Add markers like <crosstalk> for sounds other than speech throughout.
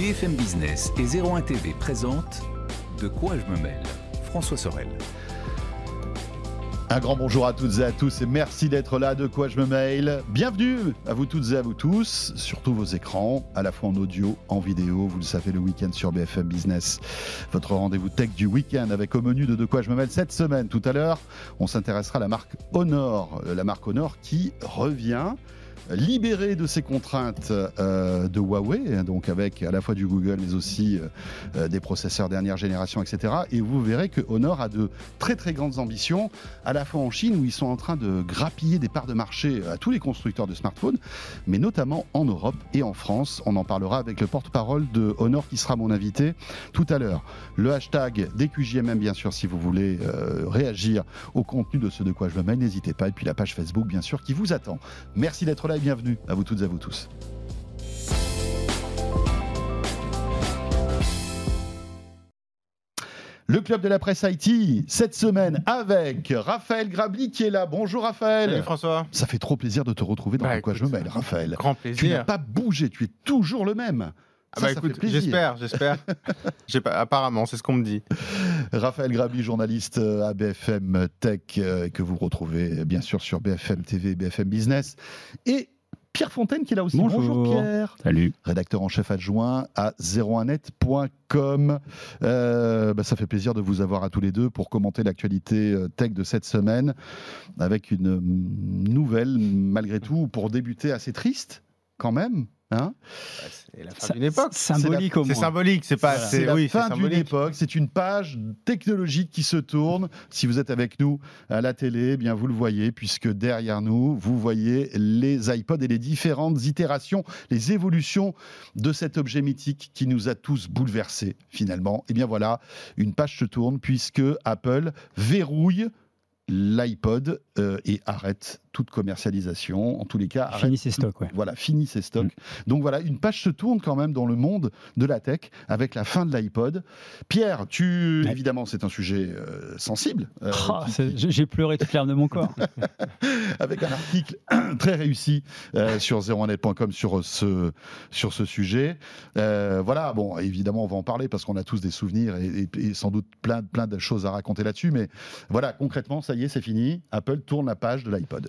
BFM Business et 01 TV présentent De quoi je me mêle François Sorel. Un grand bonjour à toutes et à tous et merci d'être là. De quoi je me mail Bienvenue à vous toutes et à vous tous, sur tous vos écrans, à la fois en audio, en vidéo. Vous le savez, le week-end sur BFM Business. Votre rendez-vous tech du week-end avec au menu de De quoi je me mêle cette semaine. Tout à l'heure, on s'intéressera à la marque Honor. Euh, la marque Honor qui revient libéré de ses contraintes euh, de Huawei, donc avec à la fois du Google mais aussi euh, euh, des processeurs dernière génération, etc. Et vous verrez que Honor a de très très grandes ambitions, à la fois en Chine où ils sont en train de grappiller des parts de marché à tous les constructeurs de smartphones, mais notamment en Europe et en France. On en parlera avec le porte-parole de Honor qui sera mon invité tout à l'heure. Le hashtag DQJMM bien sûr si vous voulez réagir au contenu de ce de quoi je me mets, n'hésitez pas. Et puis la page Facebook bien sûr qui vous attend. Merci d'être là bienvenue à vous toutes et à vous tous. Le club de la presse IT, cette semaine avec Raphaël Grabli qui est là. Bonjour Raphaël. Salut François. Ça fait trop plaisir de te retrouver dans bah, quoi je me mêle, Raphaël. Grand plaisir. Tu n'as pas bougé, tu es toujours le même. Ah bah écoute, j'espère, j'espère. <laughs> apparemment, c'est ce qu'on me dit. Raphaël Grabli, journaliste euh, à BFM Tech, euh, que vous retrouvez bien sûr sur BFM TV, BFM Business. Et Pierre Fontaine qui est là aussi. Bonjour, Pierre. Salut. Rédacteur en chef adjoint à 01net.com. Euh, bah, ça fait plaisir de vous avoir à tous les deux pour commenter l'actualité tech de cette semaine avec une nouvelle, malgré tout, pour débuter assez triste quand même. Hein bah, c'est la fin d'une époque. Symbolique C'est symbolique, c'est pas. C'est la fin d'une époque. C'est une page technologique qui se tourne. Si vous êtes avec nous à la télé, eh bien vous le voyez, puisque derrière nous, vous voyez les iPods et les différentes itérations, les évolutions de cet objet mythique qui nous a tous bouleversés finalement. Et eh bien voilà, une page se tourne puisque Apple verrouille l'iPod euh, et arrête toute commercialisation. En tous les cas, finit ses stocks. Voilà, finit ses stocks. Mm. Donc voilà, une page se tourne quand même dans le monde de la tech avec la fin de l'iPod. Pierre, tu évidemment, c'est un sujet euh, sensible. Euh, ah, j'ai pleuré toute larme de mon corps. <laughs> avec un article <clears throat> très réussi sur 01net.com sur ce sur ce sujet. voilà, bon, évidemment, on va en parler parce qu'on a tous des souvenirs et, et, sans doute plein plein de choses à raconter là-dessus. Mais voilà, concrètement, ça y est c'est fini. Apple tourne la page de l'iPod.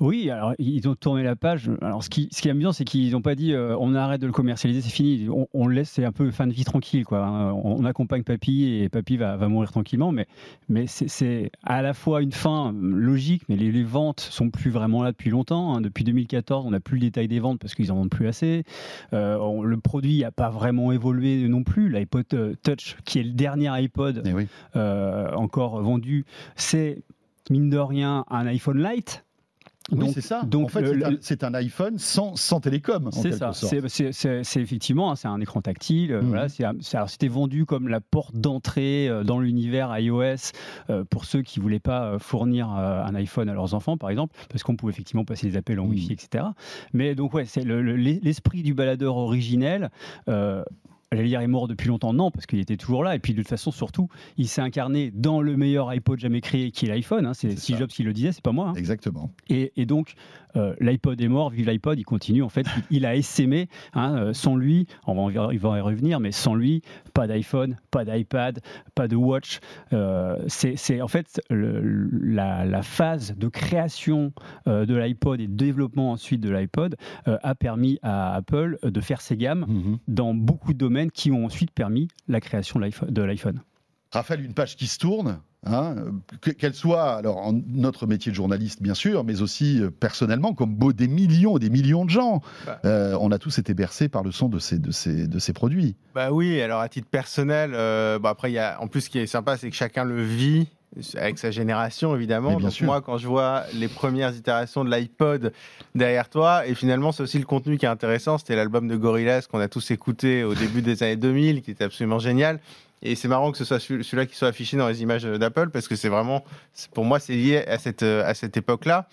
Oui, alors ils ont tourné la page. Alors ce qui, ce qui est amusant, c'est qu'ils n'ont pas dit euh, on arrête de le commercialiser, c'est fini. On, le laisse, c'est un peu fin de vie tranquille. Quoi. Hein. On, accompagne Papy et Papy va, va mourir tranquillement. Mais, mais c'est à la fois une fin logique, mais les, ventes sont plus vraiment là depuis longtemps. Hein. Depuis 2014, on n'a plus le détail des ventes parce qu'ils en vendent plus assez. Euh, le produit n'a pas vraiment évolué non plus. L'iPod euh, Touch, qui est le dernier iPod eh encore vendu, c'est mine de rien un iPhone Lite oui, c'est ça. Donc, en fait, c'est un, iPhone sans, sans télécom. C'est ça. C'est effectivement, hein, c'est un écran tactile. Euh, mhm. Voilà, c'était vendu comme la porte d'entrée euh, dans l'univers iOS euh, pour ceux qui voulaient pas fournir un iPhone à leurs enfants, par exemple, parce qu'on pouvait effectivement passer des appels en. Wi-Fi, etc. Mais donc ouais, c'est l'esprit du baladeur originel j'allais dire est mort depuis longtemps, non, parce qu'il était toujours là. Et puis de toute façon, surtout, il s'est incarné dans le meilleur iPod jamais créé, qui est l'iPhone. Hein. C'est Steve Jobs qui le disait, c'est pas moi. Hein. Exactement. Et, donc, euh, l'iPod est mort, vive l'iPod, il continue. En fait, il, a essaimé. Hein, euh, sans lui, on va, il va y revenir, mais sans lui, pas d'iPhone, pas d'iPad, pas de Watch. Euh, c'est en fait la, phase de création de l'iPod et de développement ensuite de l'iPod a permis à Apple de faire ses gammes mm-hmm. dans beaucoup de domaines qui ont ensuite permis la création de l'iPhone. Raphaël, une page qui se tourne, hein, qu'elle soit alors en notre métier de journaliste bien sûr, mais aussi euh, personnellement, comme beau des millions et des millions de gens, bah. euh, on a tous été bercés par le son de ces, de ces, de ces produits. Bah oui, alors à titre personnel, euh, bah après, y a, en plus ce qui est sympa, c'est que chacun le vit avec sa génération évidemment. Donc moi, quand je vois les premières itérations de l'iPod derrière toi, et finalement c'est aussi le contenu qui est intéressant, c'était l'album de Gorillaz qu'on a tous écouté au début des années 2000, qui était absolument génial. Et c'est marrant que ce soit celui-là qui soit affiché dans les images d'Apple parce que c'est vraiment, pour moi, c'est lié à cette, à cette époque-là.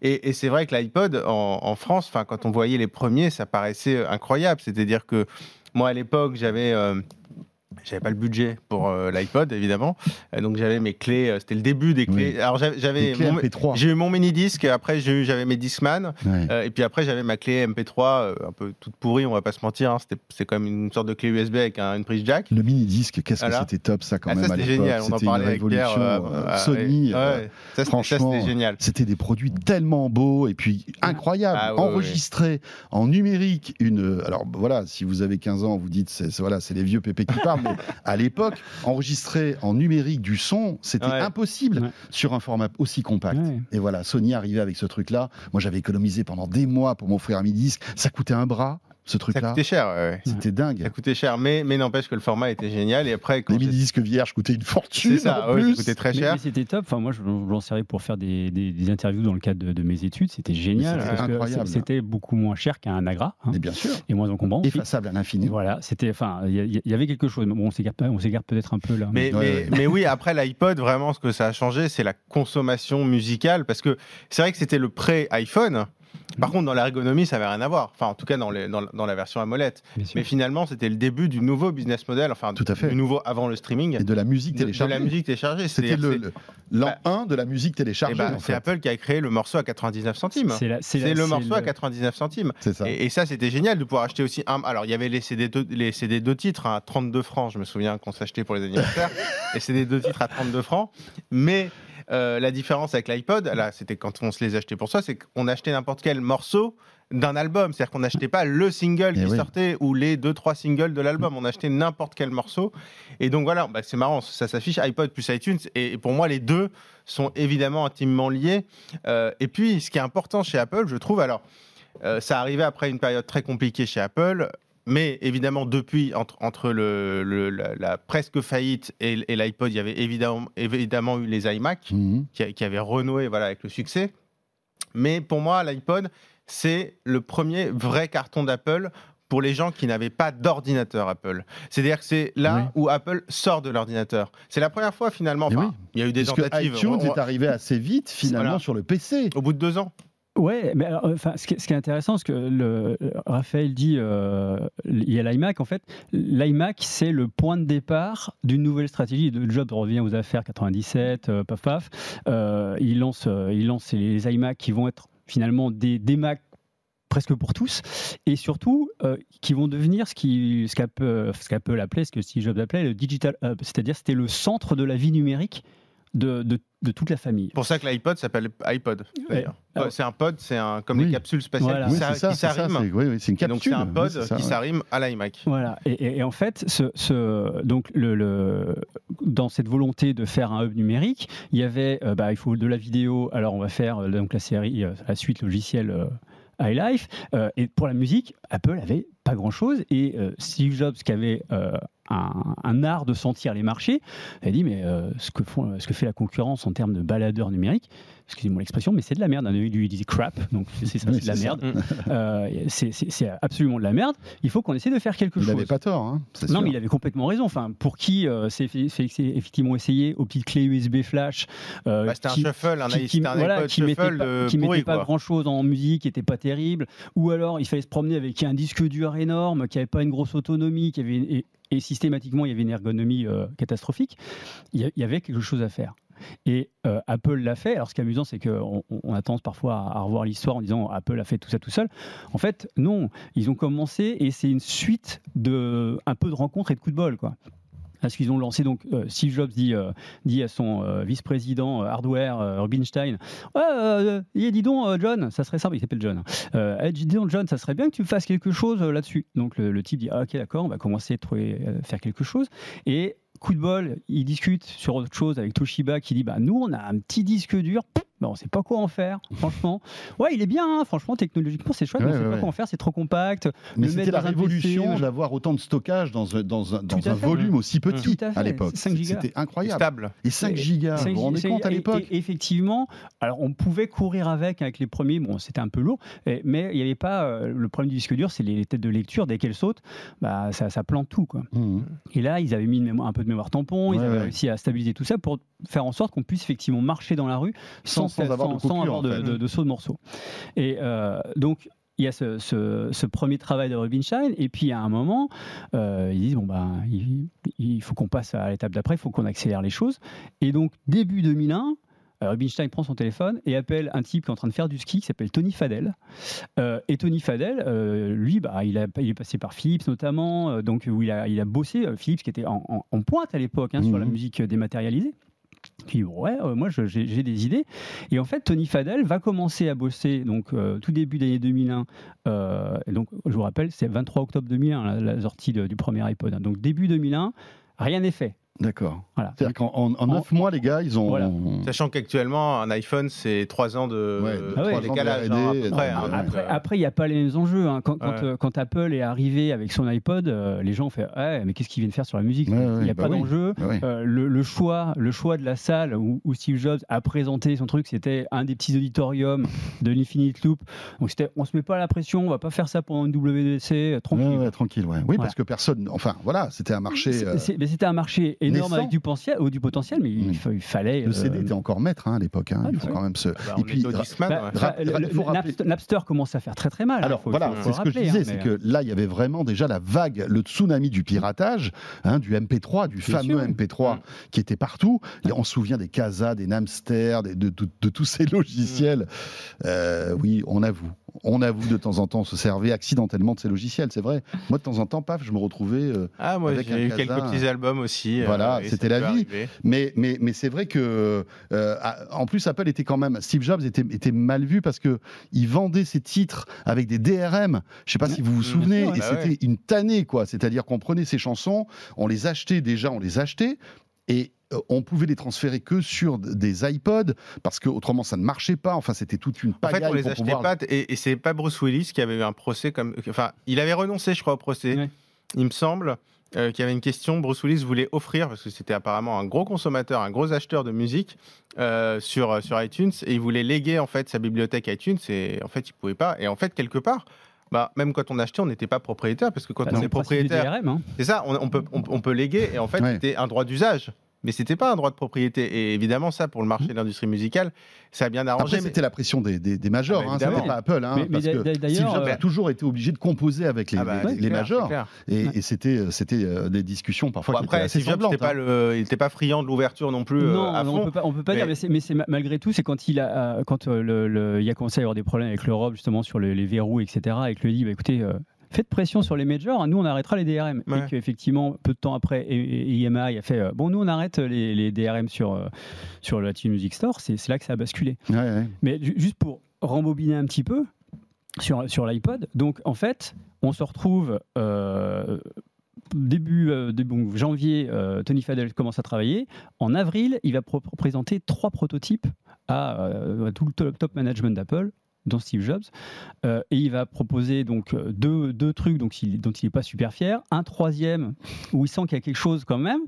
Et, c'est vrai que l'iPod en, France, enfin, quand on voyait les premiers, ça paraissait incroyable. C'est-à-dire que moi, à l'époque, j'avais, euh, j'avais pas le budget pour euh, l'iPod évidemment. Donc j'avais mes clés euh, c'était le début des clés. Alors j'avais j'ai eu mon mini disque après j'avais mes Discman. Euh, et puis après j'avais ma clé MP3 un peu toute pourrie on va pas se mentir hein. c'était c'est quand même une sorte de clé USB avec une prise jack. Le mini disque qu'est-ce que c'était top ça quand ah, même c'était génial on en parlait avec Pierre, Sony ça, franchement c'était génial. c'était des produits tellement beaux et puis incroyables ah, enregistrés en numérique. Une alors voilà si vous avez 15 ans vous dites c'est voilà c'est les vieux pépés qui parlent <laughs> à l'époque, enregistrer en numérique du son, c'était impossible sur un format aussi compact. Et voilà, Sony arrivait avec ce truc-là. Moi, j'avais économisé pendant des mois pour m'offrir un midi disque. Ça coûtait un bras ce truc-là. Ça coûtait cher, C'était dingue. Ça coûtait cher, mais, mais n'empêche que le format était génial. Et après, les mini disques vierges coûtaient une fortune. C'est ça, ça coûtait très cher. Mais, c'était top. Enfin, moi, je m'en servais pour faire des, des, interviews dans le cadre de, mes études. C'était génial. C'était beaucoup moins cher qu'un Agra. Hein, bien sûr. Et moins encombrant. Effaçable à l'infini. Voilà, c'était. Enfin, il y, avait quelque chose. Bon, on s'égare peut-être un peu là. Mais, mais, mais oui, après l'iPod, vraiment, ce que ça a changé, c'est la consommation musicale. Parce que c'est vrai que c'était le pré-iPhone. Par contre, dans l'ergonomie, ça n'avait rien à voir. Enfin, en tout cas, dans, la version AMOLED. Mais finalement, c'était le début du nouveau business model, enfin, tout à fait. du nouveau avant le streaming. Et de la musique téléchargée. De, la musique téléchargée. C'était l'an 1 bah, de la musique téléchargée. Bah, c'est Apple qui a créé le morceau à 99 centimes. C'est le morceau à 99 centimes. Ça. Et, ça, c'était génial de pouvoir acheter aussi un. Alors, il y avait les CD deux, les CD deux titres à 32 francs, je me souviens qu'on s'achetait pour les anniversaires. <laughs> et CD deux titres à 32 francs. Mais euh, la différence avec l'iPod, là, c'était quand on se les achetait pour soi, c'est qu'on achetait n'importe quel morceau d'un album. C'est-à-dire qu'on n'achetait pas le single qui eh sortait ou les deux, trois singles de l'album. On achetait n'importe quel morceau. Et donc voilà, bah, c'est marrant, ça s'affiche iPod plus iTunes. Et pour moi, les deux sont évidemment intimement liés. Euh, et puis, ce qui est important chez Apple, je trouve, alors, euh, ça arrivait après une période très compliquée chez Apple. Mais évidemment, depuis, entre, entre le, la, presque faillite et, l'iPod, il y avait évidemment, évidemment eu les iMac mhm. qui, qui, avaient renoué voilà, avec le succès. Mais pour moi, l'iPod, c'est le premier vrai carton d'Apple pour les gens qui n'avaient pas d'ordinateur Apple. C'est-à-dire que c'est là où Apple sort de l'ordinateur. C'est la première fois finalement. Il y a eu des tentatives. Que iTunes est arrivé assez vite finalement sur le PC. Au bout de deux ans. Ouais, mais enfin, ce, qui, est intéressant, ce que le, Raphaël dit, euh, il y a l'iMac. En fait, l'iMac, c'est le point de départ d'une nouvelle stratégie. De Job revient aux affaires 97, euh, paf paf. Euh, il lance, il lance les iMac qui vont être finalement des, des Mac presque pour tous, et surtout euh, qui vont devenir ce qu'Apple ce ce appelait, ce que Steve Jobs appelait le digital hub, c'est-à-dire c'était le centre de la vie numérique de, de, de, toute la famille. Pour ça que l'iPod s'appelle iPod. C'est un pod, c'est un, comme les capsules spatiales qui, s'arriment. c'est une capsule. donc c'est un pod qui s'arrime à l'iMac. Voilà. Et, et, en fait, ce, ce donc le, le, dans cette volonté de faire un hub numérique, il y avait, euh, bah, il faut de la vidéo. Alors on va faire euh, donc la série, la suite logicielle iLife. Euh, et pour la musique, Apple avait pas grand-chose. Et euh, Steve Jobs, qui avait euh, un, art de sentir les marchés, a dit mais ce, que font, ce que fait la concurrence en termes de baladeurs numériques, excusez-moi l'expression, mais c'est de la merde. Lui, lui disait crap, donc c'est ça, c'est de la merde. c'est absolument de la merde. Il faut qu'on essaie de faire quelque chose. Il n'avait pas tort. Hein, non, mais il avait complètement raison. Enfin, pour qui c'est effectivement essayé aux petites clés USB flash. Bah, c'était un shuffle, un qui, qui, voilà, qui mettait pas, qui mettait pas grand-chose en musique, qui n'était pas terrible. Ou alors, il fallait se promener avec un disque dur énorme, qui n'avait pas une grosse autonomie, qui avait et, systématiquement il y avait une ergonomie euh, catastrophique, il y, avait quelque chose à faire. Et euh, Apple l'a fait. Alors, ce qui est amusant, c'est qu'on on a tendance parfois à, revoir l'histoire en disant Apple a fait tout ça tout seul. En fait, non. Ils ont commencé et c'est une suite de un peu de rencontres et de coups de bol, quoi parce qu'ils ont lancé donc euh, Steve Jobs dit, euh, à son euh, vice-président hardware Rubinstein ouais, dis donc John ça serait simple il s'appelle John eh, dis donc John ça serait bien que tu fasses quelque chose là-dessus donc le, type dit ah, ok d'accord on va commencer à faire quelque chose et coup de bol, il discute sur autre chose avec Toshiba qui dit bah nous on a un petit disque dur, on ne sait pas quoi en faire, franchement. Ouais, il est bien, hein, franchement, technologiquement, c'est chouette, mais on ne sait pas quoi en faire, c'est trop compact. Mais c'était la révolution d'avoir autant de stockage dans, dans, un, dans un volume aussi petit à, l'époque. C'était incroyable. Stable. Et 5 gigas, vous vous rendez compte à l'époque Effectivement, alors on pouvait courir avec, avec les premiers, bon, c'était un peu lourd, mais il n'y avait pas. Euh, le problème du disque dur, c'est les têtes de lecture, dès qu'elles sautent, bah, ça, ça plante tout. Quoi. Mmh. Et là, ils avaient mis un peu de mémoire tampon, ils avaient réussi à stabiliser tout ça pour faire en sorte qu'on puisse effectivement marcher dans la rue sans, avoir, de, saut de morceaux. Et euh, donc, il y a ce, premier travail de Rubinstein, et puis à un moment, euh, ils disent bon ben, il, faut qu'on passe à l'étape d'après, il faut qu'on accélère les choses. Et donc début 2001. Euh, Rubinstein prend son téléphone et appelle un type qui est en train de faire du ski qui s'appelle Tony Fadel. Euh, et Tony Fadel, lui, bah, il, a, il, est passé par Philips notamment, donc où il a, il a bossé. Philips qui était en, pointe à l'époque hein, sur la mmh. musique dématérialisée dit ouais euh, moi j'ai des idées et en fait Tony Fadel va commencer à bosser donc euh, tout début d'année 2001 euh, donc je vous rappelle c'est 23 octobre 2001 la, sortie du premier iPod hein. donc début 2001 rien n'est fait D'accord. Voilà. C'est-à-dire qu'en 9 mois, les gars, ils ont. Sachant qu'actuellement, un iPhone, c'est 3 ans de, ouais, décalage. Hein, après, il n'y a pas les mêmes enjeux. Hein. Quand, euh, quand, Apple est arrivé avec son iPod, euh, les gens ont fait ouais, mais qu'est-ce qu'ils viennent faire sur la musique? Il n'y a bah pas d'enjeu. Bah euh, le, choix, le choix de la salle où, Steve Jobs a présenté son truc, c'était un des petits auditoriums de l'Infinite Loop. Donc, c'était on se met pas la pression, on va pas faire ça pendant une WDC, tranquille. tranquille, Oui, parce que personne. Enfin, voilà, c'était un marché. Mais c'était un marché énorme avec du potentiel, ou du potentiel mais il, fallait. Le CD euh, était encore maître à l'époque. Hein, il faut quand même se. et puis, Napster commence à faire très très mal. Hein, Alors voilà, c'est ce que je disais, hein, c'est que là, il y avait vraiment déjà la vague, le tsunami du piratage, du MP3, du fameux MP3 mm. qui était partout. on se souvient des Casa, des Napster, de, tous ces logiciels. Mm. Euh, oui, on avoue on avoue de temps en temps se servait accidentellement de ces logiciels, c'est vrai. Moi, de temps en temps, paf, je me retrouvais. Euh, ah, moi, j'ai eu quelques petits albums aussi. Euh, voilà, c'était la vie. Mais, mais, mais c'est vrai que, euh, en plus, Apple était quand même. Steve Jobs était, était mal vu parce que il vendait ses titres avec des DRM. Je sais pas si vous vous souvenez, et c'était une tannée, quoi. C'est-à-dire qu'on prenait ces chansons, on les achetait déjà, on les achetait, et on pouvait les transférer que sur des iPods parce que autrement ça ne marchait pas. Enfin, c'était toute une pagaille. En fait, on les achetait pas et, c'est pas Bruce Willis qui avait eu un procès comme. Enfin, il avait renoncé, je crois, au procès. Il me semble. Euh, qu'il y avait une question, Bruce Willis voulait offrir, parce que c'était apparemment un gros consommateur, un gros acheteur de musique euh, sur, sur iTunes, et il voulait léguer en fait sa bibliothèque iTunes, et en fait il pouvait pas. Et en fait, quelque part, bah, même quand on achetait, on n'était pas propriétaire, parce que quand bah, on est propriétaire, hein. c'est ça, on, peut, on, peut léguer, et en fait, c'était un droit d'usage mais c'était pas un droit de propriété. Et évidemment, ça, pour le marché de l'industrie musicale, ça a bien arrangé. Après, c'était la pression des, des, majors, ah, bah, hein, c'était pas Apple. Hein, parce que Steve Jobs a toujours été obligé de composer avec les, ah bah, les, majors. Et, c'était, euh, c'était euh, des discussions parfois qui après, étaient assez Steve Jobs, pas hein. il n'était pas friand de l'ouverture non plus. Euh, non, à on peut pas, on peut pas dire, mais c'est malgré tout, c'est quand il a, quand le, il a commencé à y avoir des problèmes avec l'Europe, justement, sur les, verrous, etc., et que lui dit, bah, écoutez, faites pression sur les majors, nous on arrêtera les DRM. Et qu'effectivement, peu de temps après, EMI a fait euh, bon, nous on arrête les, DRM sur, euh, sur le Latin Music Store, c'est là que ça a basculé. Mais juste pour rembobiner un petit peu sur, sur l'iPod, donc en fait, on se retrouve. Euh, début, janvier, Tony Fadell commence à travailler. En avril, il va présenter trois prototypes à, tout le top management d'Apple dont Steve Jobs, euh, et il va proposer donc euh, deux, deux trucs donc, dont il n'est pas super fier, un troisième où il sent qu'il y a quelque chose quand même,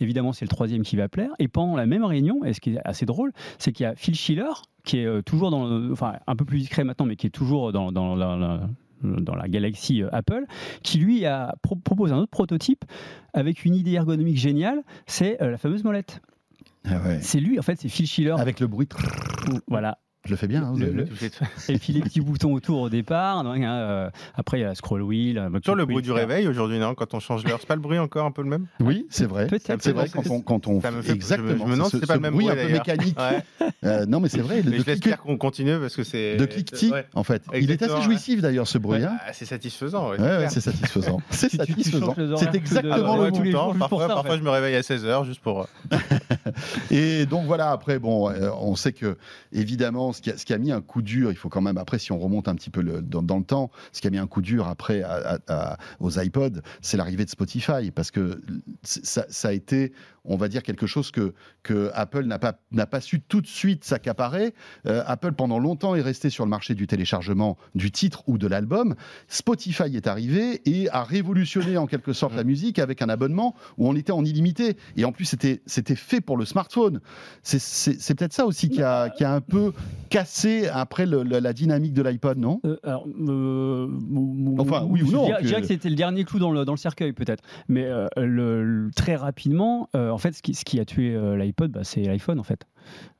évidemment c'est le troisième qui va plaire, et pendant la même réunion, et ce qui est assez drôle, c'est qu'il y a Phil Schiller, qui est euh, toujours dans, enfin un peu plus discret maintenant, mais qui est toujours dans, dans la, dans la galaxie Apple, qui lui a proposé un autre prototype avec une idée ergonomique géniale, c'est la fameuse molette. Ah c'est lui, en fait, c'est Phil Schiller. Avec le bruit. Voilà. Je le fais bien. Hein, <laughs> et puis les petits boutons autour au départ. Hein, euh, après, il y a la scroll wheel. Sur le bruit du réveil aujourd'hui, non Quand on change l'heure, c'est pas le bruit encore un peu le même? Oui, c'est vrai. C'est vrai quand on, quand on fait, exactement. Je me demande si c'est pas le même bruit, un peu mécanique. <laughs> Euh, non, mais c'est vrai. Mais j'espère qu'on continue parce que c'est de cliquetis en fait. Il est assez jouissif d'ailleurs ce bruit. Hein. Ah, c'est satisfaisant. c'est satisfaisant. <laughs> C'est satisfaisant. C'est exactement le temps. Parfois, je me réveille à 16 h juste pour. Euh, Et donc voilà. Après, bon, on sait que évidemment ce qui, a, mis un coup dur, il faut quand même, après, si on remonte un petit peu dans, le temps, ce qui a mis un coup dur après aux iPods, c'est l'arrivée de Spotify, parce que ça, a été, on va dire, quelque chose que, que Apple n'a pas, pas su tout de suite s'accaparer. Euh, Apple, pendant longtemps, est resté sur le marché du téléchargement du titre ou de l'album. Spotify est arrivé et a révolutionné en quelque sorte la musique avec un abonnement où on était en illimité. Et en plus, c'était fait pour le smartphone. C'est peut-être ça aussi qui a, qui a, un peu cassé après la dynamique de l'iPod, non? Euh, euh, Enfin, oui ou non Je dirais que c'était le dernier clou dans le, dans le cercueil, peut-être. Mais le, très rapidement, en fait, ce qui, ce qui a tué l'iPod, bah, c'est l'iPhone, en fait.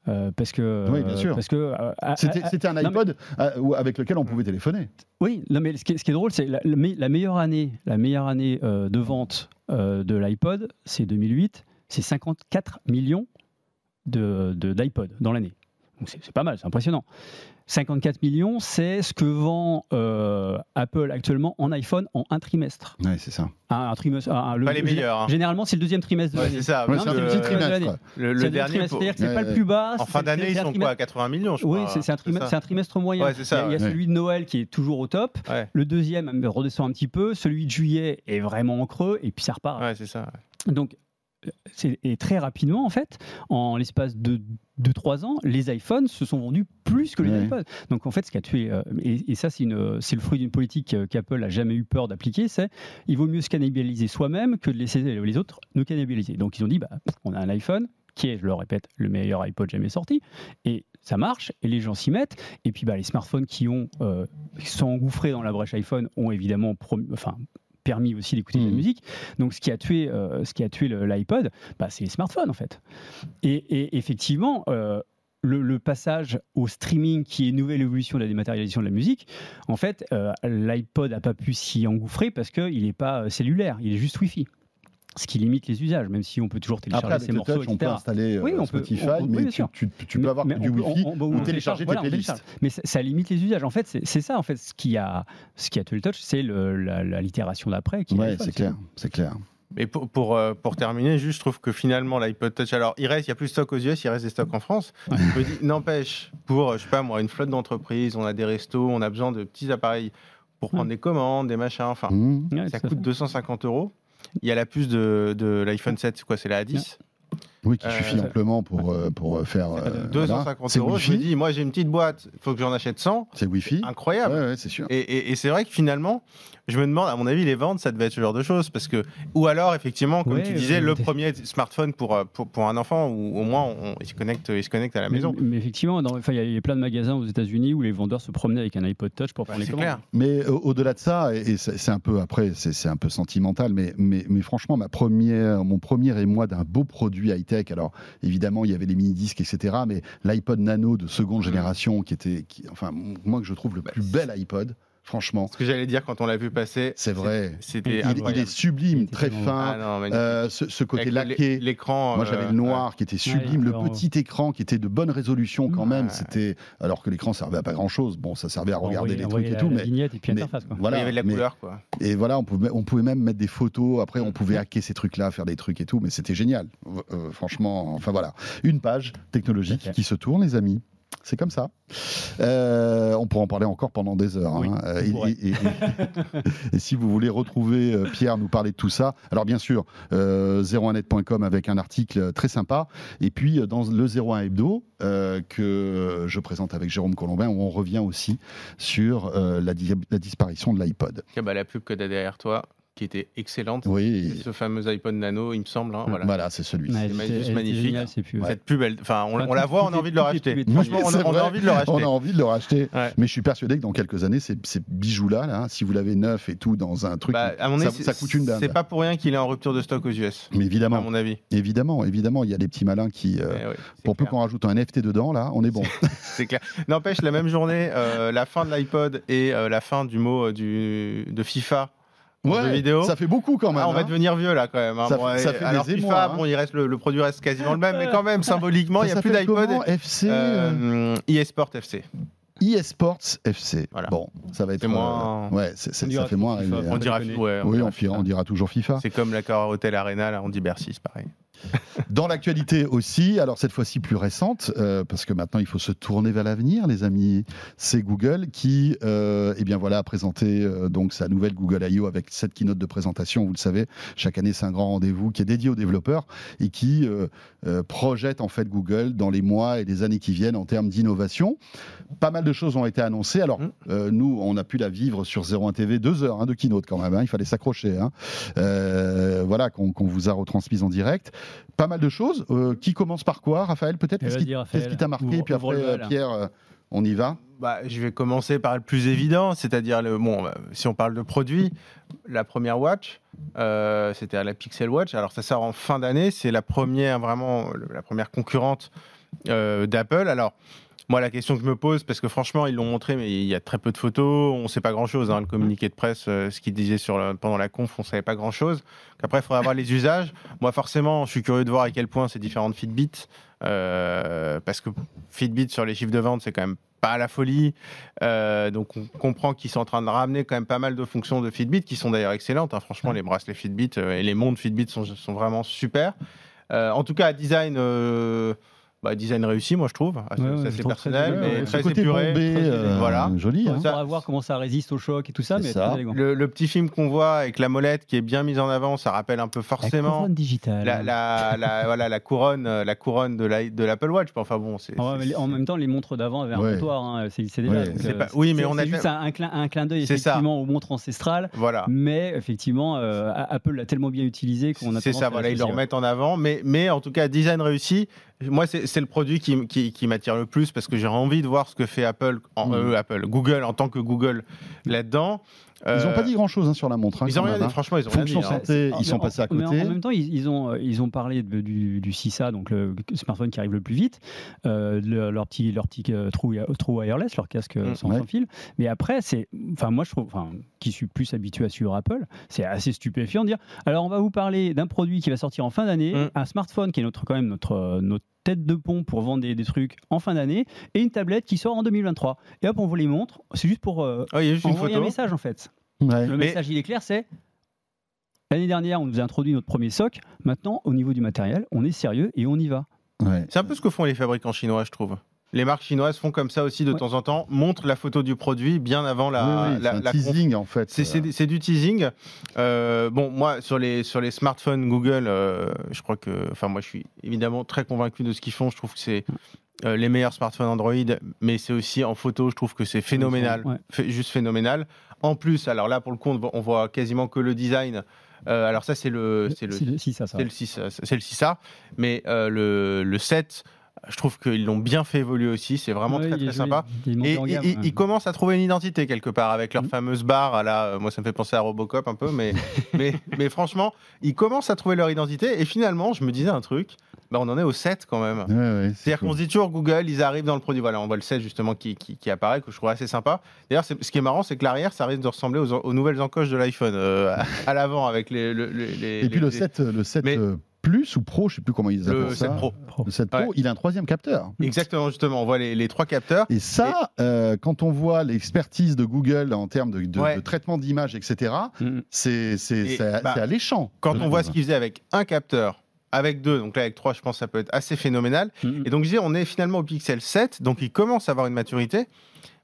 Euh, parce que, oui, bien sûr. Parce que, euh, c'était, un iPod euh, avec lequel on pouvait téléphoner. Oui, non, mais ce qui, est, ce qui est drôle, c'est la, la, meilleure année, la meilleure année de vente de l'iPod, c'est 2008, c'est 54 millions de, d'iPod dans l'année. C'est, pas mal, c'est impressionnant. 54 millions, c'est ce que vend euh, Apple actuellement en iPhone en un trimestre. Oui, c'est ça. Un, trimestre. pas les meilleurs. Hein. Généralement, c'est le deuxième trimestre de l'année. c'est ça. c'est le, petit trimestre. Le, le dernier. C'est-à-dire que c'est pas le plus bas. En fin d'année, ils sont quoi à 80 millions, je crois. Oui, c'est un, trimestre, un trimestre moyen. c'est ça. Il y a, celui de Noël qui est toujours au top. Le deuxième redescend un petit peu. Celui de juillet est vraiment en creux. Et puis ça repart. Ouais, c'est ça. Donc, et très rapidement, en fait, en l'espace de 2-3 ans, les iPhones se sont vendus plus que les iPods. Donc en fait, ce qui a tué, euh, et, ça c'est le fruit d'une politique euh, qu'Apple a jamais eu peur d'appliquer, c'est il vaut mieux se cannibaliser soi-même que de laisser les autres nous cannibaliser. Donc ils ont dit, bah, on a un iPhone qui est, je le répète, le meilleur iPod jamais sorti, et ça marche, et les gens s'y mettent, et puis bah, les smartphones qui ont euh, sont engouffrés dans la brèche iPhone ont évidemment enfin, permis aussi d'écouter de la mmh. musique. Donc ce qui a tué, euh, ce qui a tué l'iPod, bah, c'est les smartphones en fait. Et, effectivement. Euh, le, passage au streaming, qui est une nouvelle évolution de la dématérialisation de la musique, en fait, euh, l'iPod n'a pas pu s'y engouffrer parce qu'il n'est pas cellulaire, il est juste Wi-Fi ce qui limite les usages, même si on peut toujours télécharger Après, ces morceaux, touch, On peut installer oui, on Spotify, mais tu, peux avoir du Wi-Fi ou télécharger tes playlists. Mais ça, limite les usages. En fait, c'est ça en fait ce qui a ce qui a tué le touch, c'est la, la, l'itération d'après. Oui, c'est clair, c'est clair. Mais pour, pour, euh, pour, terminer, juste, je trouve que finalement, l'iPod Touch, alors il reste, il y a plus de stock aux US, il reste des stocks en France. N'empêche, pour, je sais pas moi, une flotte d'entreprises, on a des restos, on a besoin de petits appareils pour prendre des commandes, des machins, enfin, mmh. ça coûte 250 euros. Il y a la puce de, de l'iPhone 7, c'est quoi C'est la A10 oui, qui suffit euh, amplement pour, euh, pour faire. 250 euh, euros, je me dis, moi j'ai une petite boîte, il faut que j'en achète 100. C'est Wi-Fi. Incroyable. Ouais, c'est sûr. Et, et, c'est vrai que finalement, je me demande, à mon avis, les ventes, ça devait être ce genre de choses. Parce que, ou alors, effectivement, comme tu disais, le premier smartphone pour, pour, pour, un enfant, ou au moins il, se connecte, il se connecte à la maison. Mais, effectivement, il y, a plein de magasins aux États-Unis où les vendeurs se promenaient avec un iPod Touch pour prendre les commandes. Mais au-delà de ça, et c'est un peu après, c'est un peu sentimental, mais, mais, mais franchement, ma première, mon premier émoi d'un beau produit high-tech, alors évidemment, il y avait les mini-disques, etc., mais l'iPod Nano de seconde génération, qui était, qui, enfin, moi que je trouve le plus bel iPod, franchement. Ce que j'allais dire quand on l'a vu passer. C'est vrai. C'était il, est sublime, très fin. Ah euh, ce, côté laqué. L'écran. Moi, j'avais le euh, noir qui était sublime, le petit écran qui était de bonne résolution quand même. C'était alors que l'écran servait à pas grand chose. Bon, ça servait à regarder les trucs et tout, mais, et puis voilà. Il y avait de la couleur, quoi. Et voilà, on pouvait, on pouvait même mettre des photos. Après, on pouvait hacker ces trucs-là, faire des trucs et tout, mais c'était génial. Euh, franchement, enfin voilà, une page technologique qui se tourne, les amis. C'est comme ça. Euh, on pourra en parler encore pendant des heures. Hein. Euh, <laughs> et, si vous voulez retrouver euh, Pierre nous parler de tout ça, alors bien sûr, 01net.com avec un article très sympa. Et puis dans le 01 Hebdo, que je présente avec Jérôme Colombin, où on revient aussi sur la, disparition de l'iPod. bah, la pub que tu as derrière toi, qui était excellente. Oui. Ce fameux iPod Nano, il me semble. Hein, voilà, c'est celui. ci c'est magnifique. Cette pub, enfin, on, la voit, on a envie de le racheter. Franchement, on, a envie de le racheter. On a envie de le racheter. Mais je suis persuadé que dans quelques années, ces, bijoux-là, là, si vous l'avez neuf et tout dans un truc, bah, ça, coûte une dinde. C'est pas pour rien qu'il est en rupture de stock aux US. Mais évidemment. À mon avis. Évidemment, évidemment, il y a des petits malins qui, euh, pour peu qu'on rajoute un NFT dedans, là, on est bon. <laughs> c'est clair. N'empêche, la même journée, euh, la fin de l'iPod et euh, la fin du mot du, de FIFA ouais, vidéo. Ça fait beaucoup quand même. Ah, on va hein. devenir vieux là quand même. Hein. Ça, bon, ça fait alors des FIFA, hein. bon, il reste le, produit reste quasiment le même, mais quand même <laughs> symboliquement, il n'y a plus d'iPod. FC euh, eSport FC. eSports FC. Voilà. Bon, ça va être moins. Euh, ouais, ça fait moins. On, dira, ouais, oui, on, dira, toujours FIFA. C'est comme l'accord Hotel Arena, là, on dit Bercy, c'est pareil. Dans l'actualité aussi, alors cette fois-ci plus récente, euh, parce que maintenant il faut se tourner vers l'avenir, les amis. C'est Google qui, euh, eh bien voilà, a présenté euh, donc sa nouvelle Google I.O. avec cette keynote de présentation. Vous le savez, chaque année c'est un grand rendez-vous qui est dédié aux développeurs et qui projette en fait Google dans les mois et les années qui viennent en termes d'innovation. Pas mal de choses ont été annoncées. Alors mmh. nous, on a pu la vivre sur 01 TV deux heures hein, de keynote quand même. Hein. il fallait s'accrocher. Hein. voilà qu'on vous a retransmise en direct. Pas mal de choses. qui commence par quoi, Raphaël Peut-être? Qu'est-ce qui t'a marqué? Puis après, Pierre, on y va bah, je vais commencer par le plus évident, c'est-à-dire le bon. Bah, si on parle de produits, la première watch, euh, c'était la Pixel Watch. Alors ça sort en fin d'année, c'est la première vraiment la première concurrente euh, d'Apple. Alors moi, la question que je me pose, parce que franchement, ils l'ont montré, mais il y a très peu de photos, on ne sait pas grand-chose. Hein, le communiqué de presse, euh, ce qu'ils disaient sur pendant la conf, on ne savait pas grand-chose. Après, il faudra avoir les usages. Moi, forcément, je suis curieux de voir à quel point ces différentes Fitbit, parce que Fitbit sur les chiffres de vente, c'est quand même pas à la folie. Euh, donc on comprend qu'ils sont en train de ramener quand même pas mal de fonctions de Fitbit qui sont d'ailleurs excellentes. Hein. Franchement, les bracelets Fitbit euh, et les montres Fitbit sont, sont vraiment super. Euh, en tout cas, design bah, design réussi, moi je trouve. c'est personnel, mais très épuré. Euh, voilà. Joli. Hein. On va voir comment ça résiste au choc et tout ça. Mais Le, petit film qu'on voit avec la molette qui est bien mise en avant, ça rappelle un peu forcément. La couronne digitale. La, <laughs> voilà, la couronne, la couronne de l'Apple Watch. Enfin bon, c'est. en même temps, les montres d'avant avaient un. Hein. C'est déjà. Euh, oui, mais on a juste un, un clin d'œil effectivement aux montres ancestrales. Voilà. Mais effectivement, euh, Apple l'a tellement bien utilisé qu'on a. C'est ça. Voilà, ils le remettent en avant. Mais mais en tout cas, design réussi. Moi, c'est le produit qui, qui, m'attire le plus parce que j'ai envie de voir ce que fait Apple, en, mm. euh, Apple, Google en tant que Google là-dedans. Ils n'ont pas dit grand-chose hein, sur la montre. Hein, ils ont rien dit, hein. franchement, ils ont Fonction rien dit, santé, ils sont passés à côté. Mais en, même temps, ils, ont, ils ont parlé du, du CISA, donc le smartphone qui arrive le plus vite, euh, leur petit, leur petit euh, trou, wireless, leur casque mm. sans, fil. Mais après, c'est, enfin, moi, je trouve, enfin, qui suis plus habitué à suivre Apple, c'est assez stupéfiant de dire. Alors, on va vous parler d'un produit qui va sortir en fin d'année, mm. un smartphone qui est notre quand même notre notre tête de pont pour vendre des, trucs en fin d'année et une tablette qui sort en 2023. Et hop, on vous les montre. C'est juste pour euh, ah, envoyer un message en fait. Le message, il est clair, c'est l'année dernière, on nous a introduit notre premier SOC. Maintenant, au niveau du matériel, on est sérieux et on y va. C'est un peu ce que font les fabricants chinois, je trouve. Les marques chinoises font comme ça aussi de temps en temps, montrent la photo du produit bien avant la, la, teasing en fait. C'est du teasing. Euh, bon, moi sur les sur les smartphones Google, euh, je crois que, enfin moi je suis évidemment très convaincu de ce qu'ils font. Je trouve que c'est euh, les meilleurs smartphones Android, mais c'est aussi en photo, je trouve que c'est phénoménal, juste phénoménal. En plus, alors là pour le coup, on voit quasiment que le design. alors ça c'est le c'est le, le 6 c'est le 6 c'est le 6A, mais le, le 7 je trouve qu'ils l'ont bien fait évoluer aussi. C'est vraiment très très sympa. et ils commencent à trouver une identité quelque part avec leur mm. fameuse barre. Là, euh, moi, ça me fait penser à Robocop un peu, mais, <laughs> mais, mais franchement, ils commencent à trouver leur identité. Et finalement, je me disais un truc. Bah, on en est au 7 quand même. C'est-à-dire qu'on se dit toujours Google, ils arrivent dans le produit. Voilà, on voit le 7 justement qui, qui, apparaît, que je trouve assez sympa. D'ailleurs, ce qui est marrant, c'est que l'arrière, ça risque de ressembler aux, nouvelles encoches de l'iPhone euh, à, l'avant avec les, les, Et puis le 7, le 7 plus ou Pro, je sais plus comment ils appellent ça. 7 Pro. Le 7 Pro, il a un troisième capteur. Exactement, justement, on voit les, trois capteurs. Et ça, euh, quand on voit l'expertise de Google en termes de, traitement d'image, etc., mm. c'est bah, alléchant. Quand on voit ce qu'ils faisaient avec un capteur, avec deux, donc là avec trois, je pense que ça peut être assez phénoménal. Mm. Et donc je dis, on est finalement au Pixel 7, donc il commence à avoir une maturité.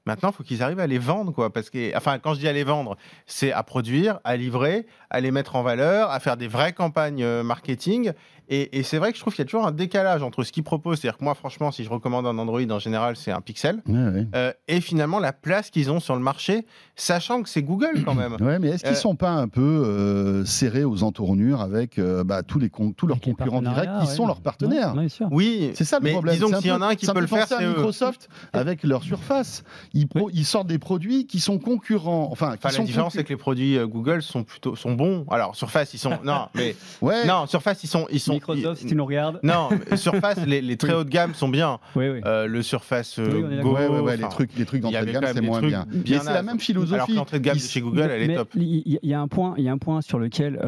Maintenant, il faut qu'ils arrivent à les vendre, quoi. Parce que, enfin, quand je dis à les vendre, c'est à produire, à livrer, à les mettre en valeur, à faire des vraies campagnes euh, marketing. Et, c'est vrai que je trouve qu'il y a toujours un décalage entre ce qu'ils proposent. C'est-à-dire que moi, franchement, si je recommande un Android, en général, c'est un Pixel. Euh, et finalement, la place qu'ils ont sur le marché, sachant que c'est Google quand même. Ouais, mais est-ce qu'ils ne euh, sont pas un peu serrés aux entournures avec bah, tous, les tous leurs concurrents directs qui sont leurs partenaires? Oui, c'est ça le mais problème. Disons qu'il y en a un qui peut le faire, c'est Microsoft avec leur surface ils, sortent des produits qui sont concurrents. Enfin, la différence, c'est que les produits euh, Google sont plutôt sont bons. Alors, Surface, ils sont. non, mais. Ouais. Non, Surface, ils sont. Ils sont Microsoft, si tu nous regardes. Non, Surface, <laughs> les, très haut de gamme sont bien. Oui, oui. Euh, le Surface euh, Go. Ouais, ouais, les trucs, les trucs d'entrée de gamme, c'est moins bien. Mais c'est la même philosophie. Alors l'entrée de gamme chez Google, elle est top. Il y, a un point, il y a un point sur lequel,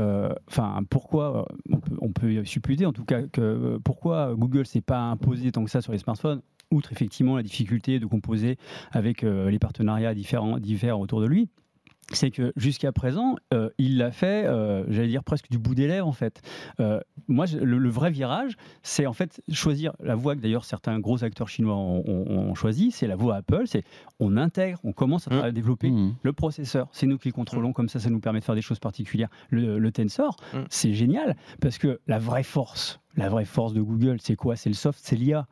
enfin, pourquoi on peut, on peut supputer en tout cas que pourquoi Google s'est pas imposé tant que ça sur les smartphones outre effectivement la difficulté de composer avec euh, les partenariats différents, divers autour de lui, c'est que jusqu'à présent, euh, il l'a fait, euh, j'allais dire presque du bout des lèvres en fait. moi, le, vrai virage, c'est en fait choisir la voie que d'ailleurs certains gros acteurs chinois ont, choisi, c'est la voie Apple, c'est on intègre, on commence à, mmh. développer mmh. le processeur, c'est nous qui le contrôlons, mmh. comme ça, ça nous permet de faire des choses particulières. Le, Tensor, c'est génial parce que la vraie force la vraie force de Google, c'est quoi? C'est le soft, c'est l'IA.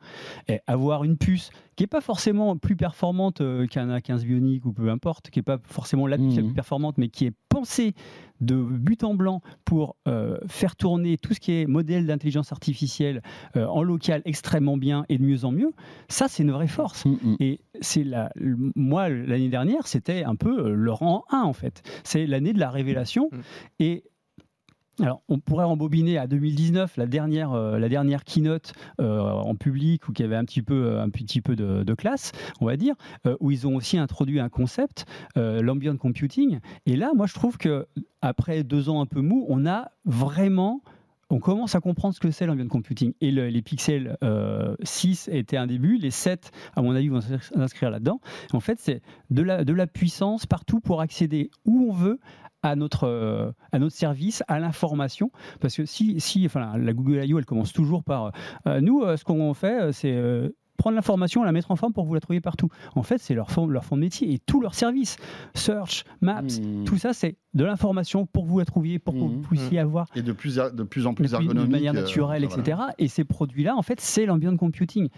Et avoir une puce qui n'est pas forcément plus performante euh, qu'un A15 Bionic ou peu importe, qui n'est pas forcément la puce la mmh. plus performante, mais qui est pensée de but en blanc pour euh, faire tourner tout ce qui est modèle d'intelligence artificielle euh, en local extrêmement bien et de mieux en mieux, ça c'est une vraie force. Mmh, et c'est la, moi l'année dernière, c'était un peu le rang 1 en fait. C'est l'année de la révélation. Et alors, on pourrait embobiner à 2019 la dernière, euh, la dernière keynote euh, en public où il y avait un petit peu, un petit peu de, classe, on va dire, euh, où ils ont aussi introduit un concept, l'ambient computing. Et là, moi, je trouve que après deux ans un peu mou, on a vraiment on commence à comprendre ce que c'est l'ambient computing. Et les pixels 6 étaient un début, les 7, à mon avis, vont s'inscrire là-dedans. En fait, c'est de la, de la puissance partout pour accéder où on veut à notre, euh, à notre service, à l'information. Parce que si, si enfin, la Google I.O., elle commence toujours par euh, nous, euh, ce qu'on fait, c'est prendre l'information, la mettre en forme pour vous la trouver partout. En fait, c'est leur fond, leur fond de métier et tout leur service. Search, Maps, hmm. tout ça, c'est de l'information pour que vous la trouviez, pour que vous hmm. puissiez avoir. Et de plus, de plus en plus ergonomique. De manière naturelle, etc. Et ces produits-là, en fait, c'est l'ambient computing.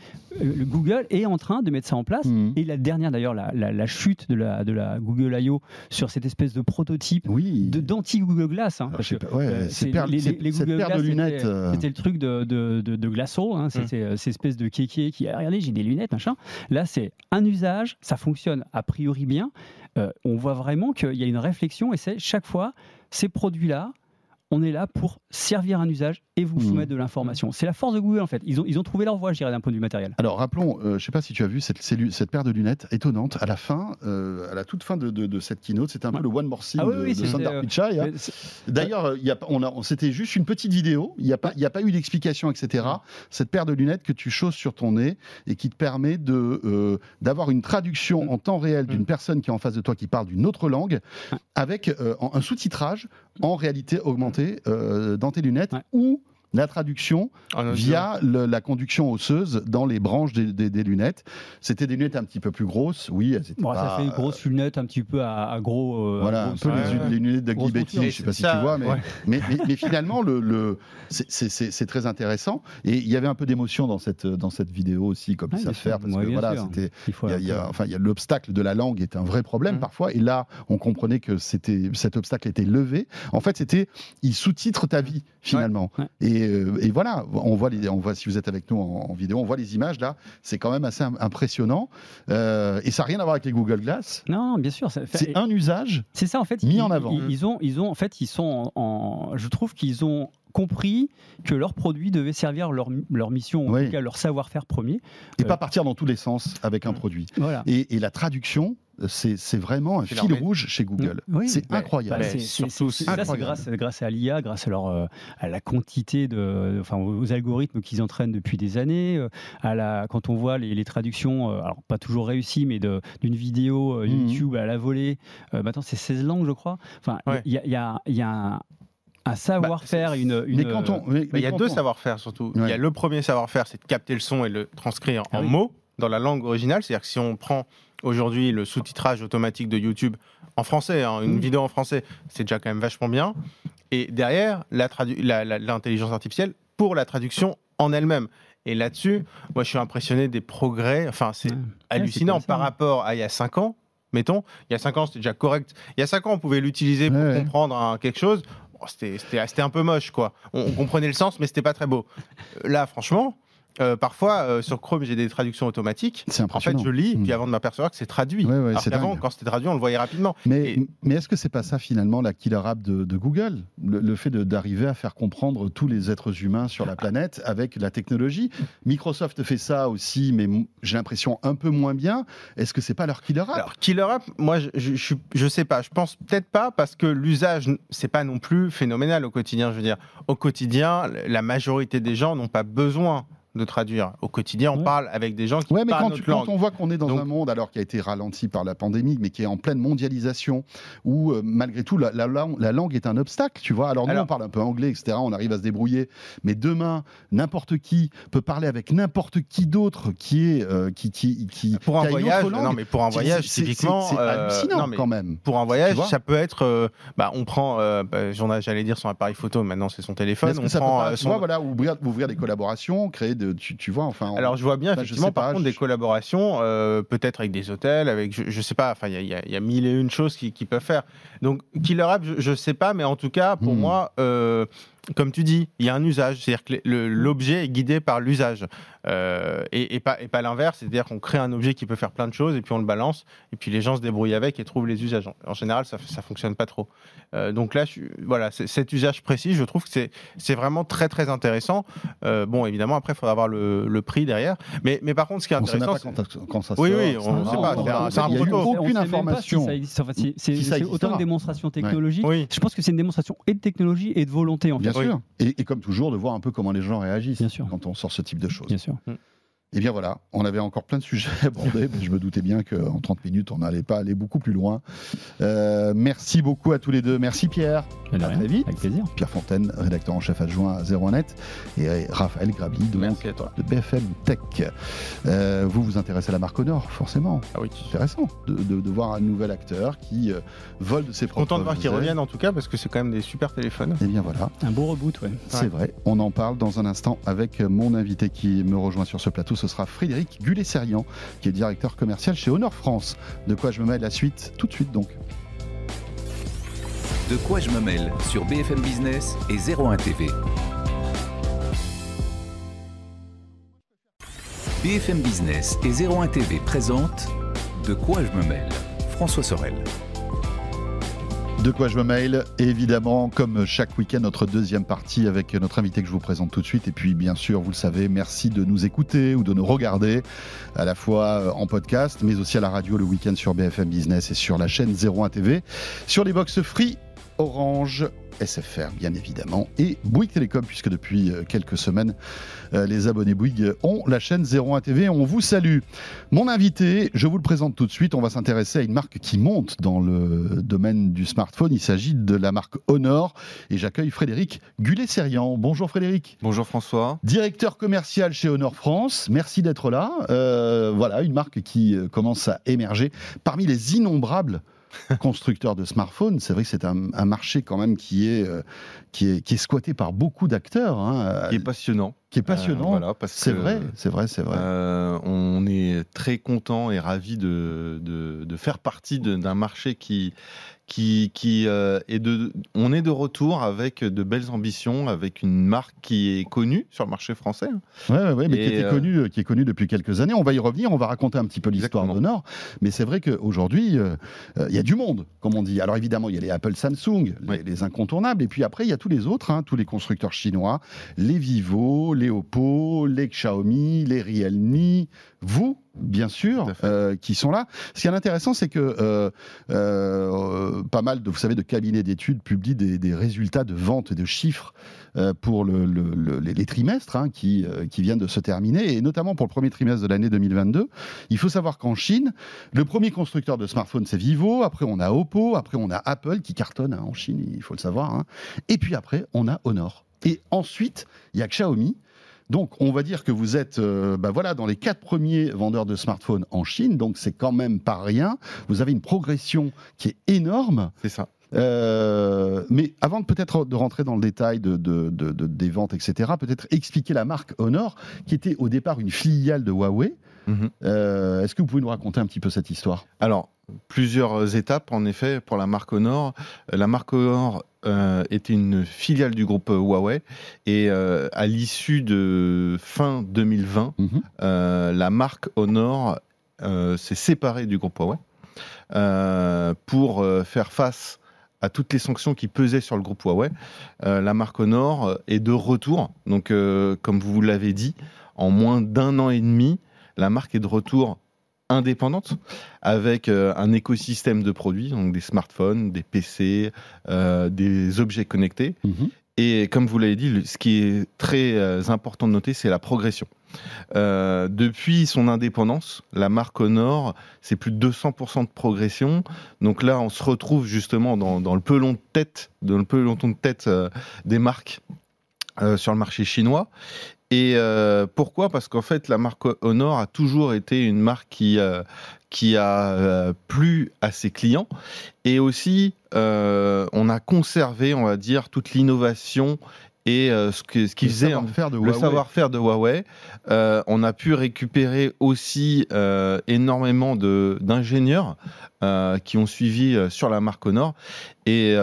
le Google est en train de mettre ça en place. Hmm. Et la dernière, d'ailleurs, la, la, chute de la, de la Google I.O. sur cette espèce de prototype oui. d'anti-Google Glass. Hein, ouais, c'est les, les, Google Glass, de lunettes. C'était le truc de, de, de, de Glasso. Hein, c'était cette espèce de kéké qui, j'ai des lunettes, machin. Là, c'est un usage, ça fonctionne a priori bien. Euh, on voit vraiment qu'il y a une réflexion et c'est chaque fois, ces produits-là, on est là pour servir un usage et vous hmm. soumettre de l'information. C'est la force de Google en fait. Ils ont, ils ont trouvé leur voie, je dirais, d'un point de vue matériel. Alors rappelons, euh, je ne sais pas si tu as vu cette, cette paire de lunettes étonnante à la fin, euh, à la toute fin de, de, cette keynote, c'était un peu le one more thing ah de, Sundar Pichai. Hein. D'ailleurs, on, on c'était juste une petite vidéo, il n'y a, pas, a pas eu d'explication, etc. Cette paire de lunettes que tu chausses sur ton nez et qui te permet de, euh, d'avoir une traduction en temps réel d'une personne qui est en face de toi qui parle d'une autre langue avec un sous-titrage en réalité augmentée dans tes lunettes ou la traduction via la conduction osseuse dans les branches des, lunettes. C'était des lunettes un petit peu plus grosses, oui. Ça fait une grosse lunette un petit peu à, gros. Euh, voilà, un peu les, lunettes d'Agli Betty, je ne sais pas si tu vois, mais, mais, finalement, le, c'est très intéressant. Et il y avait un peu d'émotion dans cette, dans cette vidéo aussi, comme ça se faire, parce que voilà, c'était. Il y a, enfin, l'obstacle de la langue est un vrai problème mmh. parfois, et là, on comprenait que cet obstacle était levé. En fait, c'était, il sous-titre ta vie finalement. Et euh, et, voilà, on voit, les, on voit, si vous êtes avec nous en, vidéo, on voit les images là, c'est quand même assez impressionnant. Euh, et ça n'a rien à voir avec les Google Glass. Non, bien sûr. C'est un usage. C'est ça en fait. Mis en avant. Ils, ont, ils ont, en fait, ils sont en, je trouve qu'ils ont compris que leurs produits devaient servir leur, leur mission, en tout cas leur savoir-faire premier. Et pas euh, partir dans tous les sens avec un produit. Voilà. Et, et la traduction, c'est vraiment un fil rouge chez Google. c'est incroyable. Bah, surtout ça, c'est grâce, grâce, à l'IA, grâce à, leur, euh, à la quantité de, enfin, aux algorithmes qu'ils entraînent depuis des années. Euh, à la, quand on voit les, traductions, euh, alors pas toujours réussies, mais d'une vidéo mhm. YouTube à la volée. maintenant, c'est 16 langues, je crois. Enfin, il y, a, y, a, un savoir-faire, bah, une, une, il y a deux savoir-faire surtout. Il y a le premier savoir-faire, c'est de capter le son et le transcrire ah en mots dans la langue originale. C'est-à-dire que si on prend aujourd'hui le sous-titrage automatique de YouTube en français, hein, une vidéo en français, c'est déjà quand même vachement bien. Et derrière, l'intelligence artificielle pour la traduction en elle-même. Et là-dessus, moi, je suis impressionné des progrès. Enfin, c'est hallucinant par rapport à il y a 5 ans. Mettons, il y a 5 ans, c'était déjà correct. Il y a 5 ans, on pouvait l'utiliser pour comprendre quelque chose. c'était un peu moche, quoi. On, on, comprenait le sens, mais c'était pas très beau. Là, franchement, euh, parfois, euh, sur Chrome, j'ai des traductions automatiques. C'est En fait, je lis, puis hmm. avant de m'apercevoir que c'est traduit. Ouais, avant, quand c'était traduit, on le voyait rapidement. Mais, mais est-ce que c'est pas ça, finalement, la killer app de, Google? Le, fait d'arriver à faire comprendre tous les êtres humains sur la planète avec la technologie? Microsoft fait ça aussi, mais j'ai l'impression un peu moins bien. Est-ce que c'est pas leur killer app? Alors, killer app, moi, je, je, je, sais pas. Je pense peut-être pas, parce que l'usage, c'est pas non plus phénoménal au quotidien. Je veux dire, au quotidien, la majorité des gens n'ont pas besoin de traduire. Au quotidien, on parle avec des gens qui ouais, mais parlent quand, notre quand on voit qu'on est dans un monde alors qui a été ralenti par la pandémie, mais qui est en pleine mondialisation, où euh, malgré tout la, la, la, langue est un obstacle, tu vois. Alors nous, on parle un peu anglais, etc. On arrive à se débrouiller, mais demain, n'importe qui peut parler avec n'importe qui d'autre qui est euh, qui, qui, qui pour un voyage. Non, mais pour un voyage, typiquement, c'est hallucinant quand même. Pour un voyage, ça peut être, bah, on prend, bah, j'allais dire son appareil photo, maintenant c'est son téléphone. On prend, tu vois, voilà, ouvrir, ouvrir des collaborations, créer de, tu, tu vois, enfin. Alors je vois bien effectivement, par contre, des collaborations, euh, peut-être avec des hôtels, avec, je, je sais pas, enfin, il y, y, a mille et une choses qu'ils qui peuvent faire. Donc Killer App, je, ne sais pas, mais en tout cas, pour hmm. moi. Euh, comme tu dis, il y a un usage, c'est-à-dire que l'objet est guidé par l'usage euh, et, pas, et pas l'inverse, c'est-à-dire qu'on crée un objet qui peut faire plein de choses et puis on le balance et puis les gens se débrouillent avec et trouvent les usages. En, général, ça ne fonctionne pas trop. Euh, donc là, je, voilà, cet usage précis, je trouve que c'est vraiment très très intéressant. Euh, bon, évidemment, après, il faudra avoir le, le, prix derrière. Mais, mais par contre, ce qui est intéressant, c'est quand, ça Oui, oui, on ne sait pas. C'est un, a aucune information. c'est autant une démonstration technologique. Je pense que c'est une démonstration et de technologie et de volonté en fait. Et, comme toujours, de voir un peu comment les gens réagissent quand on sort ce type de choses. Bien sûr. Et eh bien voilà, on avait encore plein de sujets abordés, mais je me doutais bien qu'en 30 minutes, on n'allait pas aller beaucoup plus loin. Euh, merci beaucoup à tous les deux. Merci Pierre. À très vite. Avec plaisir. Pierre Fontaine, rédacteur en chef adjoint à 01net, et Raphaël Grabi de, de BFM Tech. Euh, vous vous intéressez à la marque Honor, forcément. Ah oui. Intéressant de, de, voir un nouvel acteur qui euh, vole de ses propres. Content de voir qu'il revienne en tout cas, parce que c'est quand même des super téléphones. Et eh bien voilà. Un beau reboot, ouais. C'est vrai. On en parle dans un instant avec mon invité qui me rejoint sur ce plateau ce sera Frédéric Gullet-Serian, qui est directeur commercial chez Honor France. De quoi je me mêle la suite tout de suite donc. De quoi je me mêle sur BFM Business et 01 TV. BFM Business et 01 TV présentent De quoi je me mêle. François Sorel. De quoi je me mail Évidemment, comme chaque week-end, notre deuxième partie avec notre invité que je vous présente tout de suite. Et puis, bien sûr, vous le savez, merci de nous écouter ou de nous regarder, à la fois en podcast, mais aussi à la radio le week-end sur BFM Business et sur la chaîne 01 TV, sur les box free Orange, SFR bien évidemment, et Bouygues Télécom, puisque depuis euh, quelques semaines, euh, les abonnés Bouygues ont la chaîne 01 TV. On vous salue. Mon invité, je vous le présente tout de suite, on va s'intéresser à une marque qui monte dans le domaine du smartphone. Il s'agit de la marque Honor, et j'accueille Frédéric Gullet-Serian. Bonjour Frédéric. Bonjour François. Directeur commercial chez Honor France, merci d'être là. Euh, voilà, une marque qui commence à émerger parmi les innombrables <laughs> constructeurs de smartphones, c'est vrai que c'est un, marché quand même qui est, euh, qui est, qui est squatté par beaucoup d'acteurs. Hein. Qui est passionnant. Qui est passionnant. Euh, c'est vrai, c'est vrai, c'est vrai. Euh, on est très content et ravi de, de, de faire partie d'un marché qui, qui, qui euh, est de, on est de retour avec de belles ambitions, avec une marque qui est connue sur le marché français. Oui, ouais, ouais, mais qui, était euh, connue, qui est connue depuis quelques années. On va y revenir, on va raconter un petit peu l'histoire de Nord. Mais c'est vrai qu'aujourd'hui, euh, il y a du monde, comme on dit. Alors évidemment, il y a les Apple Samsung, les, incontournables. Et puis après, il y a tous les autres, hein, tous les constructeurs chinois, les Vivo, les Oppo, les Xiaomi, les Realme, vous, bien sûr, euh, qui sont là. Ce qui est intéressant, c'est que euh, euh, pas mal de, vous savez, de cabinets d'études publient des, résultats de vente et de chiffres pour les, trimestres hein, qui, qui viennent de se terminer, et notamment pour le premier trimestre de l'année 2022. Il faut savoir qu'en Chine, le premier constructeur de smartphones, c'est Vivo, après on a Oppo, après on a Apple qui cartonne hein, en Chine, il faut le savoir, hein. et puis après on a Honor. Et ensuite, il y a Xiaomi donc, on va dire que vous êtes euh, bah voilà, dans les quatre premiers vendeurs de smartphones en Chine, donc c'est quand même pas rien. Vous avez une progression qui est énorme. C'est ça. Euh, mais avant peut-être de rentrer dans le détail de, des ventes, etc., peut-être expliquer la marque Honor, qui était au départ une filiale de Huawei. Mhm. Euh, est-ce que vous pouvez nous raconter un petit peu cette histoire? Alors, plusieurs étapes, en effet, pour la marque Honor. La marque Honor euh, était une filiale du groupe Huawei et euh, à l'issue de fin 2020, mhm. euh, la marque Honor s'est séparée du groupe Huawei pour faire face à toutes les sanctions qui pesaient sur le groupe Huawei. la marque Honor est de retour, donc comme vous l'avez dit, en moins d'un an et demi, la marque est de retour indépendante avec euh, un écosystème de produits, donc des smartphones, des PC, euh, des objets connectés. Mhm. Et comme vous l'avez dit, ce qui est très important de noter, c'est la progression. depuis son indépendance, la marque Honor, c'est plus de 200% de progression. Donc là, on se retrouve justement dans, dans le pelon de tête, dans le peloton de tête des marques sur le marché chinois. Et euh, pourquoi? Parce qu'en fait, la marque Honor a toujours été une marque qui, euh, qui a euh, plu à ses clients. Et aussi, on a conservé, on va dire, toute l'innovation et ce, que, ce qui faisait le savoir-faire de Huawei. on a pu récupérer aussi énormément d'ingénieurs qui ont suivi sur la marque Honor. Et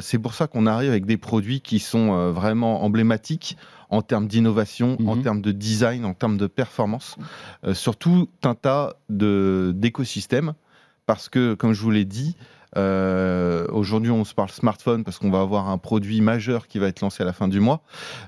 c'est pour ça qu'on arrive avec des produits qui sont vraiment emblématiques en termes d'innovation, en mhm. termes de design, en termes de performance, euh, sur tout un tas d'écosystèmes. Parce que, comme je vous l'ai dit, euh, aujourd'hui, on se parle smartphone parce qu'on va avoir un produit majeur qui va être lancé à la fin du mois,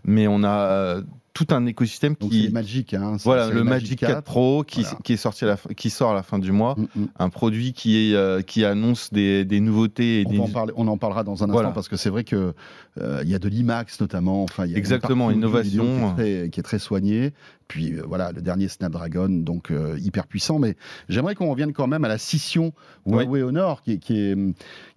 mais on a euh, tout un écosystème qui. Magic, hein, voilà, le, Magic 4, Pro qui, qui, est sorti à la, qui sort à la fin du mois, mm, mm. un produit qui, est, euh, qui annonce des, des nouveautés. Et on, En parler, on en parlera dans un instant parce que c'est vrai que euh, il y a de l'IMAX notamment. Enfin, y a Exactement, innovation qui est, très, qui est très soignée. Puis euh, voilà, le dernier Snapdragon, donc hyper puissant. Mais j'aimerais qu'on revienne quand même à la scission Huawei Honor, qui, qui, est,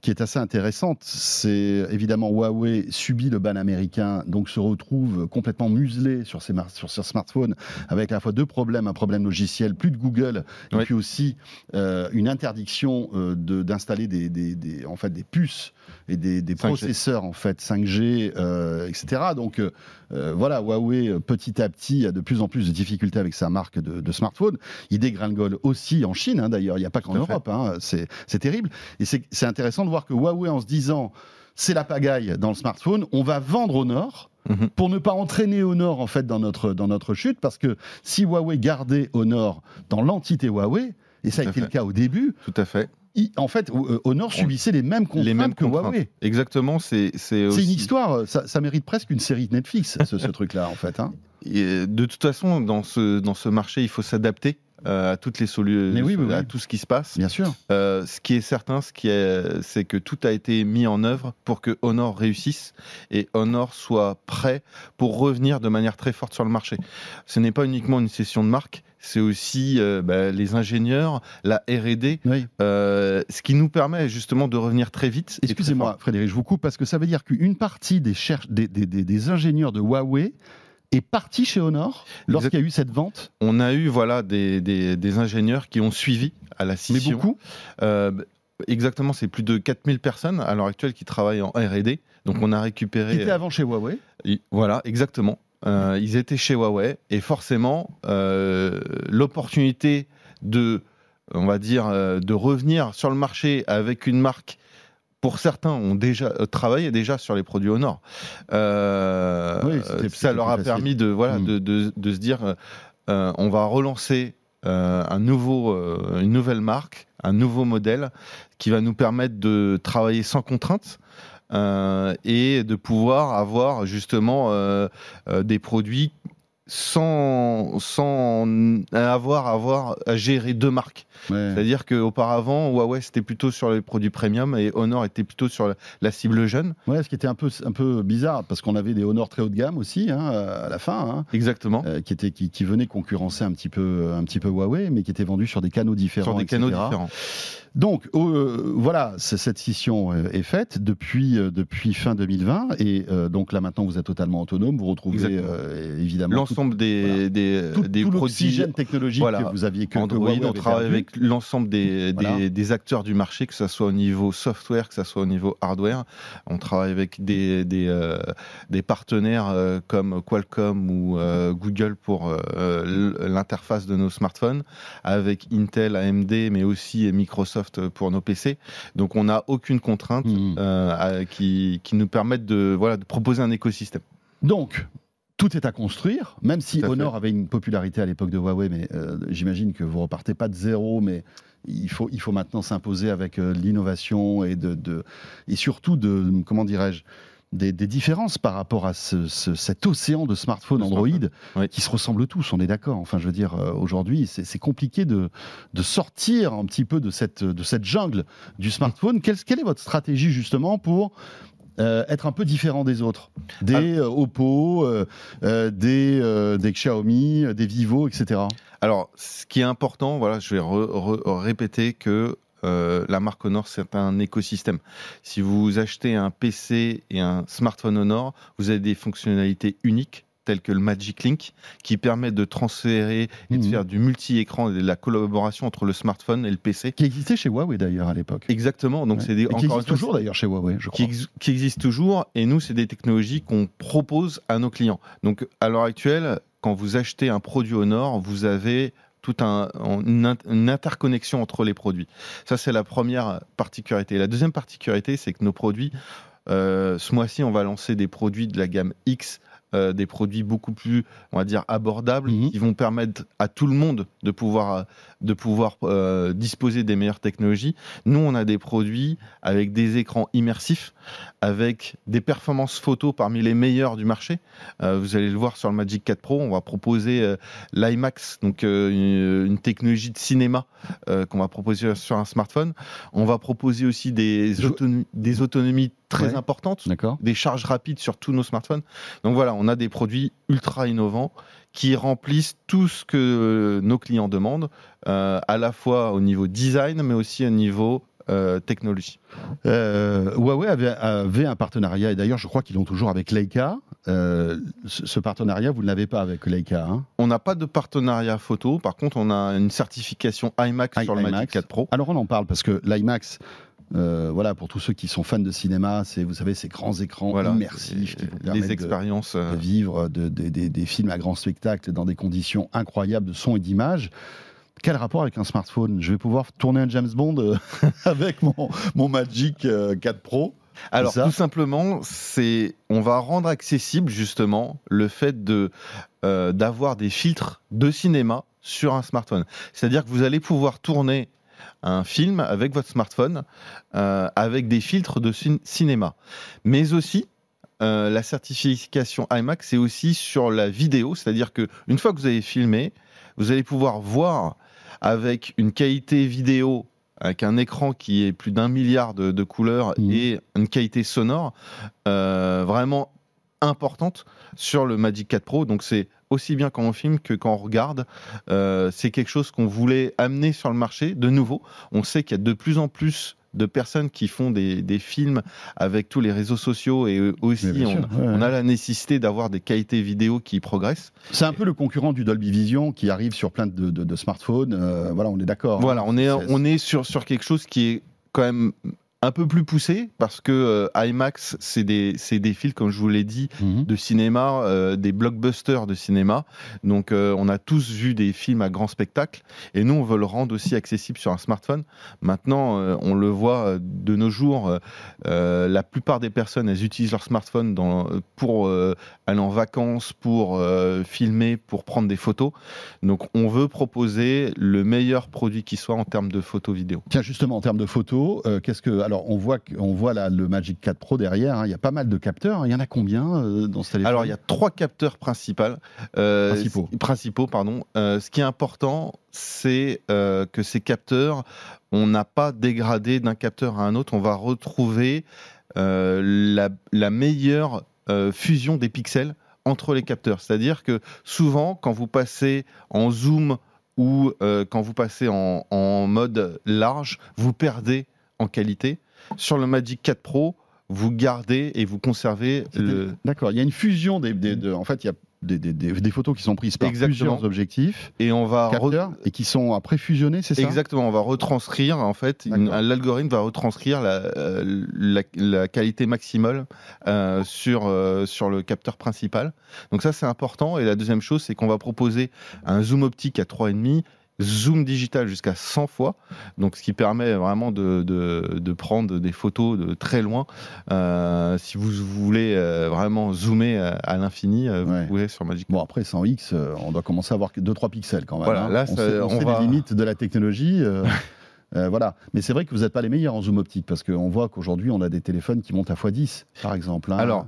qui est assez intéressante. C'est évidemment Huawei subit le ban américain, donc se retrouve complètement muselé sur ses, sur ses smartphones avec à la fois deux problèmes, un problème logiciel, plus de Google, et puis aussi euh, une interdiction euh, d'installer des, des, en fait, des puces et des, des processeurs en fait 5G, euh, etc. Donc voilà, Huawei petit à petit a de plus en plus de difficultés avec sa marque de, de smartphone. Il dégringole aussi en Chine, hein, d'ailleurs. Il n'y a pas qu'en Europe. Hein, c'est terrible. Et c'est intéressant de voir que Huawei, en se disant c'est la pagaille dans le smartphone, on va vendre au nord Mhm. pour ne pas entraîner au nord en fait dans notre, dans notre chute, parce que si Huawei gardait au nord dans l'entité Huawei, et ça a été le cas au début, tout à fait. En fait, au nord subissait les mêmes contraintes les mêmes que Huawei. Exactement, c'est c'est une histoire, ça, mérite presque une série de Netflix, ce, <laughs> truc-là, en fait. Hein. de toute façon, dans ce, dans ce marché, il faut s'adapter. Euh, à toutes les solutions, à tout ce qui se passe. Bien sûr. Euh, ce qui est certain, ce qui est, c'est que tout a été mis en œuvre pour que Honor réussisse et Honor soit prêt pour revenir de manière très forte sur le marché. Ce n'est pas uniquement une session de marque, c'est aussi euh, bah, les ingénieurs, la R&D, ce qui nous permet justement de revenir très vite. Excusez-moi, Frédéric, je vous coupe parce que ça veut dire qu'une partie des, des, des, des ingénieurs de Huawei est parti chez Honor lorsqu'il y a eu cette vente On a eu voilà des, des, ingénieurs qui ont suivi à la scission. Mais beaucoup euh, Exactement, c'est plus de 4000 personnes à l'heure actuelle qui travaillent en R&D. Donc on a récupéré... Qui étaient avant chez Huawei Voilà, exactement. Euh, ils étaient chez Huawei et forcément euh, l'opportunité de, on va dire, de revenir sur le marché avec une marque pour certains, ont déjà euh, travaillé déjà sur les produits Honor. Euh, ça leur a permis de, voilà, hmm. de, de, se dire euh, on va relancer un nouveau, une nouvelle marque, un nouveau modèle qui va nous permettre de travailler sans contrainte. Et de pouvoir avoir justement des produits sans, sans avoir, avoir à gérer deux marques. C'est-à-dire qu'auparavant, Huawei c'était plutôt sur les produits premium et Honor était plutôt sur la, cible jeune. Ouais, ce qui était un peu, un peu bizarre parce qu'on avait des Honor très haut de gamme aussi hein, à la fin. Hein, Exactement. Euh, qui, était, qui, qui venaient concurrencer un petit, peu, un petit peu Huawei, mais qui étaient vendus sur des canaux différents. Sur des canaux différents. Donc euh, voilà, cette scission euh, est faite depuis, depuis fin 2020 et donc là maintenant vous êtes totalement autonome, vous retrouvez évidemment l'ensemble des, des, des produits technologiques que vous aviez que Android, on travaille avec l'ensemble des, des, acteurs du marché, que ce soit au niveau software, que ce soit au niveau hardware. On travaille avec des, euh, partenaires euh, comme Qualcomm ou euh, Google pour l'interface de nos smartphones, avec Intel, AMD, mais aussi Microsoft pour nos PC. Donc on n'a aucune contrainte mmh. qui, qui nous permette de, voilà, de proposer un écosystème. Donc, tout est à construire, même si Honor avait une popularité à l'époque de Huawei, mais euh, j'imagine que vous repartez pas de zéro, mais il faut, il faut maintenant s'imposer avec euh, l'innovation et, de, et surtout de, comment dirais-je, des, différences par rapport à cet océan de smartphones Android qui se ressemblent tous, on est d'accord. Enfin, je veux dire, euh, aujourd'hui, c'est compliqué de, de, sortir un petit peu de cette, de cette jungle du smartphone. Quelle, quelle est votre stratégie justement pour être un peu différent des autres, des Oppo, des, des Xiaomi, des Vivo, etc. Alors, ce qui est important, voilà, je vais répéter que euh, la marque Honor, c'est un écosystème. Si vous achetez un PC et un smartphone Honor, vous avez des fonctionnalités uniques telles que le Magic Link, qui permet de transférer et de mhm. faire du multi-écran et de la collaboration entre le smartphone et le PC. Qui existait chez Huawei d'ailleurs à l'époque. Exactement. Donc c'est des, qui existe toujours d'ailleurs chez Huawei, je crois. Qui, qui existe toujours. Et nous, c'est des technologies qu'on propose à nos clients. Donc à l'heure actuelle, quand vous achetez un produit Honor, vous avez toute un, une, interconnexion entre les produits. Ça, c'est la première particularité. La deuxième particularité, c'est que nos produits, euh, ce mois-ci, on va lancer des produits de la gamme X euh, des produits beaucoup plus, on va dire, abordables, mhm. qui vont permettre à tout le monde de pouvoir, de pouvoir euh, disposer des meilleures technologies. Nous, on a des produits avec des écrans immersifs, avec des performances photo parmi les meilleures du marché. Euh, vous allez le voir sur le Magic 4 Pro, on va proposer l'IMAX, donc une, technologie de cinéma qu'on va proposer sur un smartphone. On va proposer aussi des, des autonomies très importantes, des charges rapides sur tous nos smartphones. Donc voilà, on a des produits ultra innovants qui remplissent tout ce que nos clients demandent, euh, à la fois au niveau design, mais aussi au niveau euh, technologie. Euh, Huawei avait, un partenariat, et d'ailleurs je crois qu'ils l'ont toujours avec Leica. ce, partenariat, vous ne l'avez pas avec Leica hein? On n'a pas de partenariat photo, par contre on a une certification IMAX sur le Magic 4 Pro. Alors on en parle parce que l'IMAX, euh, voilà, pour tous ceux qui sont fans de cinéma, c'est vous savez ces grands écrans immersifs, des expériences, de, euh. vivre des films à grand spectacle dans des conditions incroyables de son et d'image. Quel rapport avec un smartphone? Je vais pouvoir tourner un James Bond euh, <laughs> avec mon, mon Magic 4 Pro? Alors tout simplement, c'est on va rendre accessible justement le fait de d'avoir des filtres de cinéma sur un smartphone. C'est-à-dire que vous allez pouvoir tourner un film avec votre smartphone, euh, avec des filtres de cinéma. Mais aussi, euh, la certification IMAX, c'est aussi sur la vidéo, c'est-à-dire que une fois que vous avez filmé, vous allez pouvoir voir avec une qualité vidéo avec un écran qui est plus d'un milliard de, couleurs mmh. et une qualité sonore euh, vraiment importante sur le Magic 4 Pro. Donc c'est aussi bien quand on filme que quand on regarde. Euh, c'est quelque chose qu'on voulait amener sur le marché de nouveau. On sait qu'il y a de plus en plus de personnes qui font des, films avec tous les réseaux sociaux et aussi on, a la nécessité d'avoir des qualités vidéo qui progressent. C'est un peu le concurrent du Dolby Vision qui arrive sur plein de, smartphones. Euh, voilà, on est d'accord. Hein. Voilà, on est, on est sur, sur quelque chose qui est quand même un peu plus poussé parce que euh, IMAX, c'est des, des fils, comme je vous l'ai dit, mhm. de cinéma, euh, des blockbusters de cinéma. Donc, euh, on a tous vu des films à grand spectacle et nous, on veut le rendre aussi accessible sur un smartphone. Maintenant, on le voit de nos jours, la plupart des personnes, elles utilisent leur smartphone dans, pour aller en vacances, pour filmer, pour prendre des photos. Donc, on veut proposer le meilleur produit qui soit en termes de photos vidéo. Tiens, justement, en termes de photos, qu'est-ce que alors on voit, on voit là, le Magic 4 Pro derrière, hein. il y a pas mal de capteurs. Il y en a combien euh, dans ce téléphone Alors il y a trois capteurs principaux. Euh, principaux. principaux. pardon. Euh, ce qui est important, c'est que ces capteurs, on n'a pas dégradé d'un capteur à un autre. On va retrouver la, la, meilleure fusion des pixels entre les capteurs. C'est-à-dire que souvent, quand vous passez en zoom ou quand vous passez en, en mode large, vous perdez en qualité. Sur le Magic 4 Pro, vous gardez et vous conservez le. D'accord, il y a une fusion des, en fait, il y a des, photos qui sont prises par plusieurs objectifs et on va et qui sont après fusionnés, c'est ça? Exactement, on va retranscrire en fait, l'algorithme va retranscrire la, la, qualité maximale euh, sur euh, sur le capteur principal. Donc ça c'est important et la deuxième chose c'est qu'on va proposer un zoom optique à 3,5 zoom digital jusqu'à 100 fois, donc ce qui permet vraiment de, de, prendre des photos de très loin. Euh, si vous voulez euh, vraiment zoomer à, l'infini, euh, vous pouvez sur Magic. Bon après 100x, on doit commencer à avoir 2-3 pixels quand même. Voilà, hein. là, on, sait, on, les limites de la technologie. <laughs> voilà. Mais c'est vrai que vous n'êtes pas les meilleurs en zoom optique parce qu'on voit qu'aujourd'hui on a des téléphones qui montent à x10 par exemple. Hein. Alors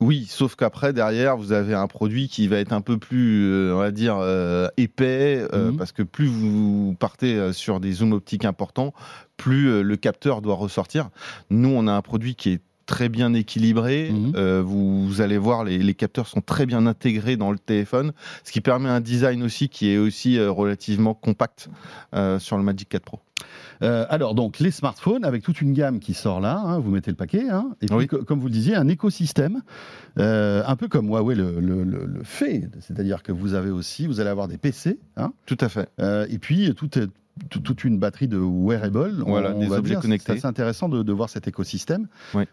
oui, sauf qu'après, derrière, vous avez un produit qui va être un peu plus, euh, on va dire, euh, épais, euh, mhm. parce que plus vous partez sur des zooms optiques importants, plus le capteur doit ressortir. Nous, on a un produit qui est très bien équilibré. Mhm. vous, allez voir, les, les, capteurs sont très bien intégrés dans le téléphone, ce qui permet un design aussi qui est aussi relativement compact sur le Magic 4 Pro. Euh, alors, donc, les smartphones, avec toute une gamme qui sort là, hein, vous mettez le paquet, hein, et puis, comme vous le disiez, un écosystème, euh, un peu comme Huawei le, fait, c'est-à-dire que vous avez aussi, vous allez avoir des PC. Hein, tout à fait. Euh, et puis, toute une batterie de wearables. Voilà, des objets connectés. C'est intéressant de, voir cet écosystème. Oui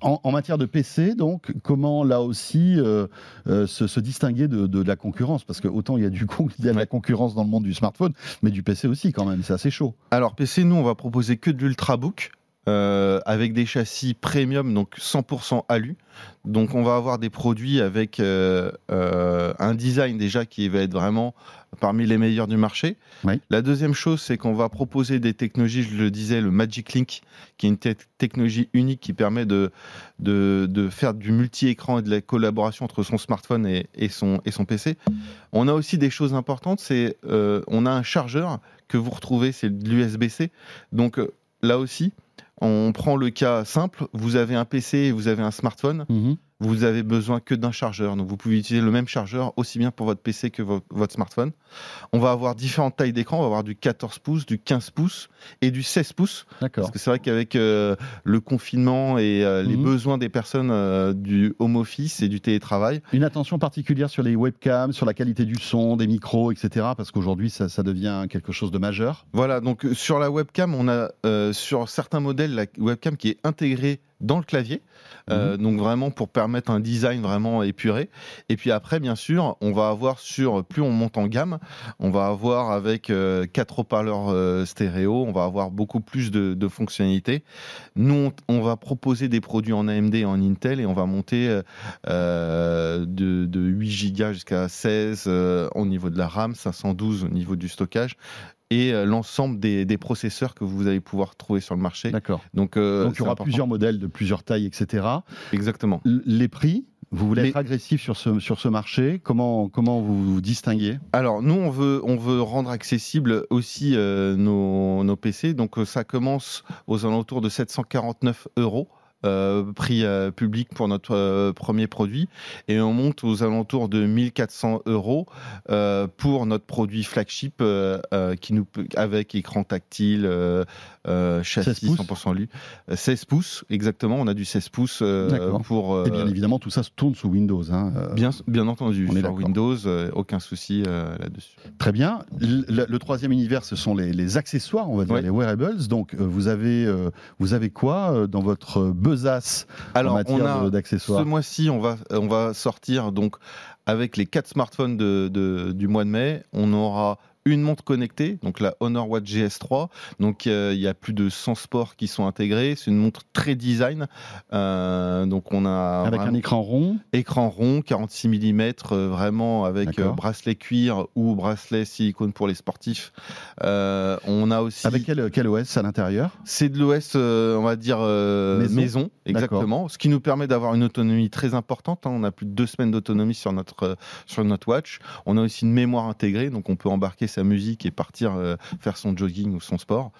en, matière de PC, donc, comment là aussi euh, euh, se, distinguer de, la concurrence? Parce que autant il y a du <laughs> a de la concurrence dans le monde du smartphone, mais du PC aussi quand même, c'est assez chaud. Alors PC, nous on va proposer que de l'ultrabook. Euh, avec des châssis premium, donc 100% alu. Donc on va avoir des produits avec euh, euh, un design déjà qui va être vraiment parmi les meilleurs du marché. La deuxième chose, c'est qu'on va proposer des technologies, je le disais, le Magic Link, qui est une technologie unique qui permet de, de, faire du multi-écran et de la collaboration entre son smartphone et, son, et son PC. On a aussi des choses importantes, c'est on a un chargeur que vous retrouvez, c'est l'USB-C. Donc là aussi, on prend le cas simple, vous avez un PC et vous avez un smartphone. Mhm vous avez besoin que d'un chargeur. Donc vous pouvez utiliser le même chargeur aussi bien pour votre PC que votre smartphone. On va avoir différentes tailles d'écran. On va avoir du 14 pouces, du 15 pouces et du 16 pouces. Parce que c'est vrai qu'avec euh, le confinement et euh, les mhm. besoins des personnes euh, du home office et du télétravail. Une attention particulière sur les webcams, sur la qualité du son, des micros, etc. Parce qu'aujourd'hui, ça, ça, devient quelque chose de majeur. Voilà, donc sur la webcam, on a sur certains modèles la webcam qui est intégrée dans le clavier. Euh, mhm. donc vraiment pour permettre un design vraiment épuré. Et puis après, bien sûr, on va avoir sur, plus on monte en gamme, on va avoir avec euh, quatre haut-parleurs euh, stéréo, on va avoir beaucoup plus de, fonctionnalités. Nous, on, va proposer des produits en AMD et en Intel et on va monter de, de, 8 Go jusqu'à 16 au niveau de la RAM, 512 au niveau du stockage et euh, l'ensemble des, processeurs que vous allez pouvoir trouver sur le marché. D'accord. Donc, euh, Donc il y aura plusieurs modèles de plusieurs tailles, etc. Exactement. les prix vous voulez être agressif sur ce, sur ce marché comment, comment vous vous distinguez? Alors, nous, on veut, on veut rendre accessible aussi euh, nos, nos, PC. Donc, ça commence aux alentours de 749 euros. Euh, prix euh, public pour notre euh, premier produit. Et on monte aux alentours de 1400 euros pour notre produit flagship qui nous avec écran tactile châssis 100% lu. 16 pouces exactement. On a du 16 pouces pour et bien évidemment tout ça se tourne sous Windows hein, bien bien entendu on sur Windows aucun souci là-dessus. Très bien. Le, troisième univers ce sont les, accessoires on va dire les wearables. Donc vous avez vous avez quoi dans votre alors, en matière d'accessoires Ce mois-ci, on va, on va sortir donc avec les quatre smartphones de, du mois de mai. On aura une montre connectée, donc la Honor Watch GS3. Donc euh, il y a plus de 100 sports qui sont intégrés. C'est une montre très design. Euh, donc on a avec un écran rond. Écran rond, 46 mm, euh, vraiment avec bracelet cuir ou bracelet silicone pour les sportifs. on a aussi avec quel, quel OS à l'intérieur? C'est de l'OS, on va dire maison, exactement. Ce qui nous permet d'avoir une autonomie très importante. Hein. On a plus de deux semaines d'autonomie sur notre sur notre watch. On a aussi une mémoire intégrée, donc on peut embarquer musique et partir euh, faire son jogging ou son sport.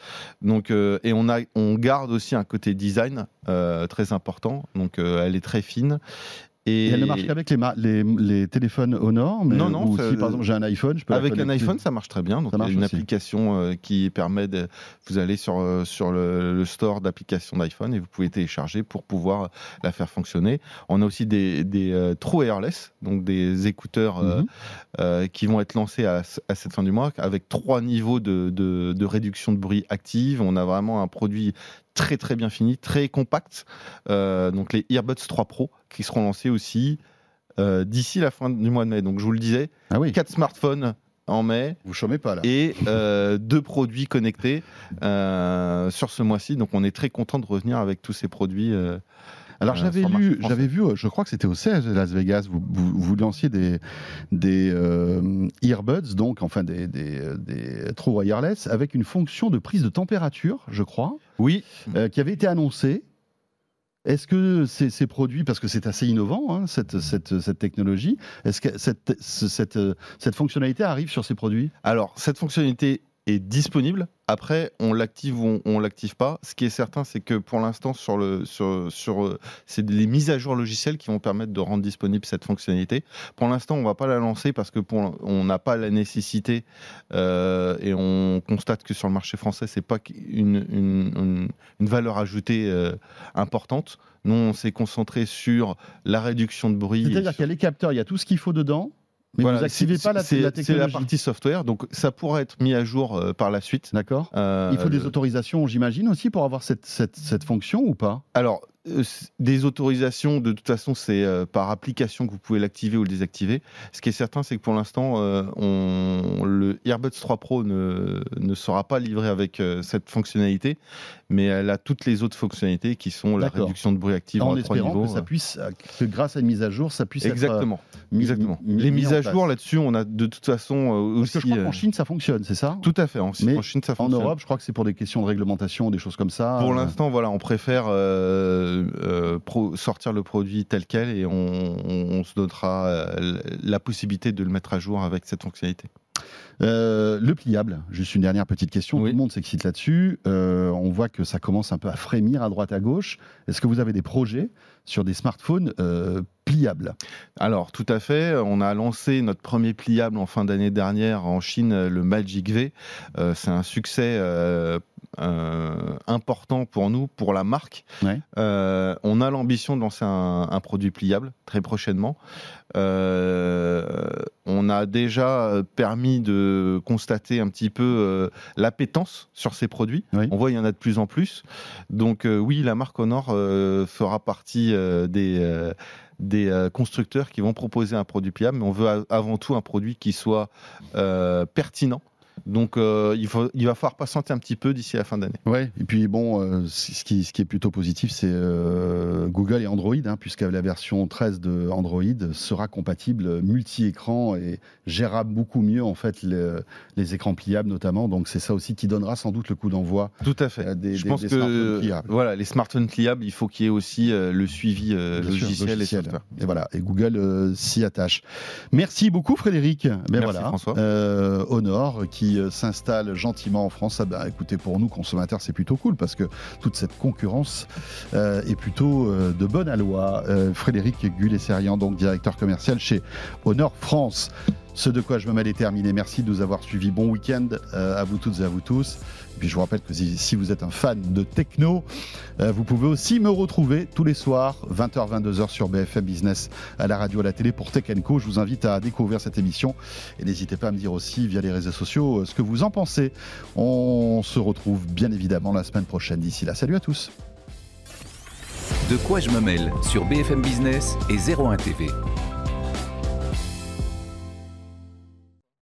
Donc, euh, et on, a, on garde aussi un côté design euh, très important. Donc, elle est très fine. Et... elle ne marche qu'avec les, les, les, téléphones Honor mais Non, non. si par exemple j'ai un iPhone, je peux Avec un iPhone, ça marche très bien. Donc il y a une application euh, qui permet de. Vous allez sur, euh, sur le, store d'applications d'iPhone et vous pouvez télécharger pour pouvoir la faire fonctionner. On a aussi des, des euh, True Wireless, donc des écouteurs mhm. qui vont être lancés à, à, cette fin du mois avec trois niveaux de, de, de réduction de bruit active. On a vraiment un produit très très bien fini, très compact. Euh, donc les Earbuds 3 Pro qui seront lancés aussi euh, d'ici la fin du mois de mai. Donc je vous le disais, ah oui. 4 smartphones en mai. Vous chômez pas là. Et euh, deux produits connectés sur ce mois-ci. Donc on est très content de revenir avec tous ces produits. Alors euh, j'avais lu, j'avais vu, je crois que c'était au CES de Las Vegas, vous, vous, lanciez des, des euh, earbuds, donc enfin des, des, des trous wireless, avec une fonction de prise de température, je crois. Oui. Euh, qui avait été annoncée. Est-ce que ces, ces, produits, parce que c'est assez innovant, hein, cette, cette, cette, technologie, est-ce que cette, fonctionnalité arrive sur ces produits? Alors, cette fonctionnalité est disponible. Après, on l'active ou on, ne l'active pas. Ce qui est certain, c'est que pour l'instant, sur le, sur, sur, euh, c'est les mises à jour logicielles qui vont permettre de rendre disponible cette fonctionnalité. Pour l'instant, on va pas la lancer parce que pour, on n'a pas la nécessité euh, et on constate que sur le marché français, c'est pas une, une, une, valeur ajoutée euh, importante. Nous, on s'est concentré sur la réduction de bruit. C'est-à-dire qu'il y a les capteurs, il y a tout ce qu'il faut dedans. Mais vous n'activez pas la, technologie. C'est la partie software, donc ça pourra être mis à jour euh, par la suite. D'accord. Euh, Il faut des autorisations, j'imagine aussi, pour avoir cette, cette, cette fonction ou pas? Alors, des autorisations, de toute façon, c'est euh, par application que vous pouvez l'activer ou le désactiver. Ce qui est certain, c'est que pour l'instant, euh, le Earbuds 3 Pro ne, ne, sera pas livré avec cette fonctionnalité, mais elle a toutes les autres fonctionnalités qui sont la réduction de bruit active en, en espérant que ça puisse, que grâce à une mise à jour, ça puisse exactement, être exactement. les mises à jour là-dessus, on a de toute façon aussi. Parce que je crois qu'en Chine, ça fonctionne, c'est ça? Tout à fait. En, Chine, ça fonctionne. En Europe, je crois que c'est pour des questions de réglementation, des choses comme ça. Pour l'instant, voilà, on préfère euh, sortir le produit tel quel et on, se donnera euh, la possibilité de le mettre à jour avec cette fonctionnalité. Euh, le pliable, juste une dernière petite question. Tout le monde s'excite là-dessus. on voit que ça commence un peu à frémir à droite à gauche. Est-ce que vous avez des projets sur des smartphones pliables Alors, tout à fait. On a lancé notre premier pliable en fin d'année dernière en Chine, le Magic V. C'est un succès euh, important pour nous, pour la marque. Euh, on a l'ambition de lancer un, produit pliable très prochainement. Euh, on a déjà permis de constater un petit peu l'appétence sur ces produits. On voit il y en a de plus en plus. Donc oui, la marque Honor fera partie des des constructeurs qui vont proposer un produit pliable, mais on veut avant tout un produit qui soit pertinent donc euh, il, faut, il va falloir patienter un petit peu d'ici la fin d'année. Ouais, et puis bon, euh, ce, qui, ce qui est plutôt positif, c'est euh, Google et Android, hein, puisque la version 13 de Android sera compatible multi-écran et gérable beaucoup mieux en fait les écrans pliables notamment. Donc c'est ça aussi qui donnera sans doute le coup d'envoi. Tout à fait. Des, Je pense que voilà, les smartphones pliables, il faut qu'il y ait aussi le suivi logiciel, et Et voilà, et Google s'y attache. Merci beaucoup Frédéric. Ben Merci voilà, François. Honor qui euh, s'installe gentiment en France, ah ben, écoutez, pour nous consommateurs, c'est plutôt cool parce que toute cette concurrence euh, est plutôt euh, de bonne aloi. Frédéric Gullet-Serian, donc directeur commercial chez Honor France. Ce de quoi je me mêle est terminé. Merci de nous avoir suivis. Bon week-end à vous toutes et à vous tous puis je vous rappelle que si vous êtes un fan de techno, euh, vous pouvez aussi me retrouver tous les soirs, 20h, 22h sur BFM Business, à la radio, à la télé pour Tech Co. Je vous invite à découvrir cette émission et n'hésitez pas à me dire aussi via les réseaux sociaux euh, ce que vous en pensez. On se retrouve bien évidemment la semaine prochaine. D'ici là, salut à tous. De quoi je me mêle sur BFM Business et 01 TV.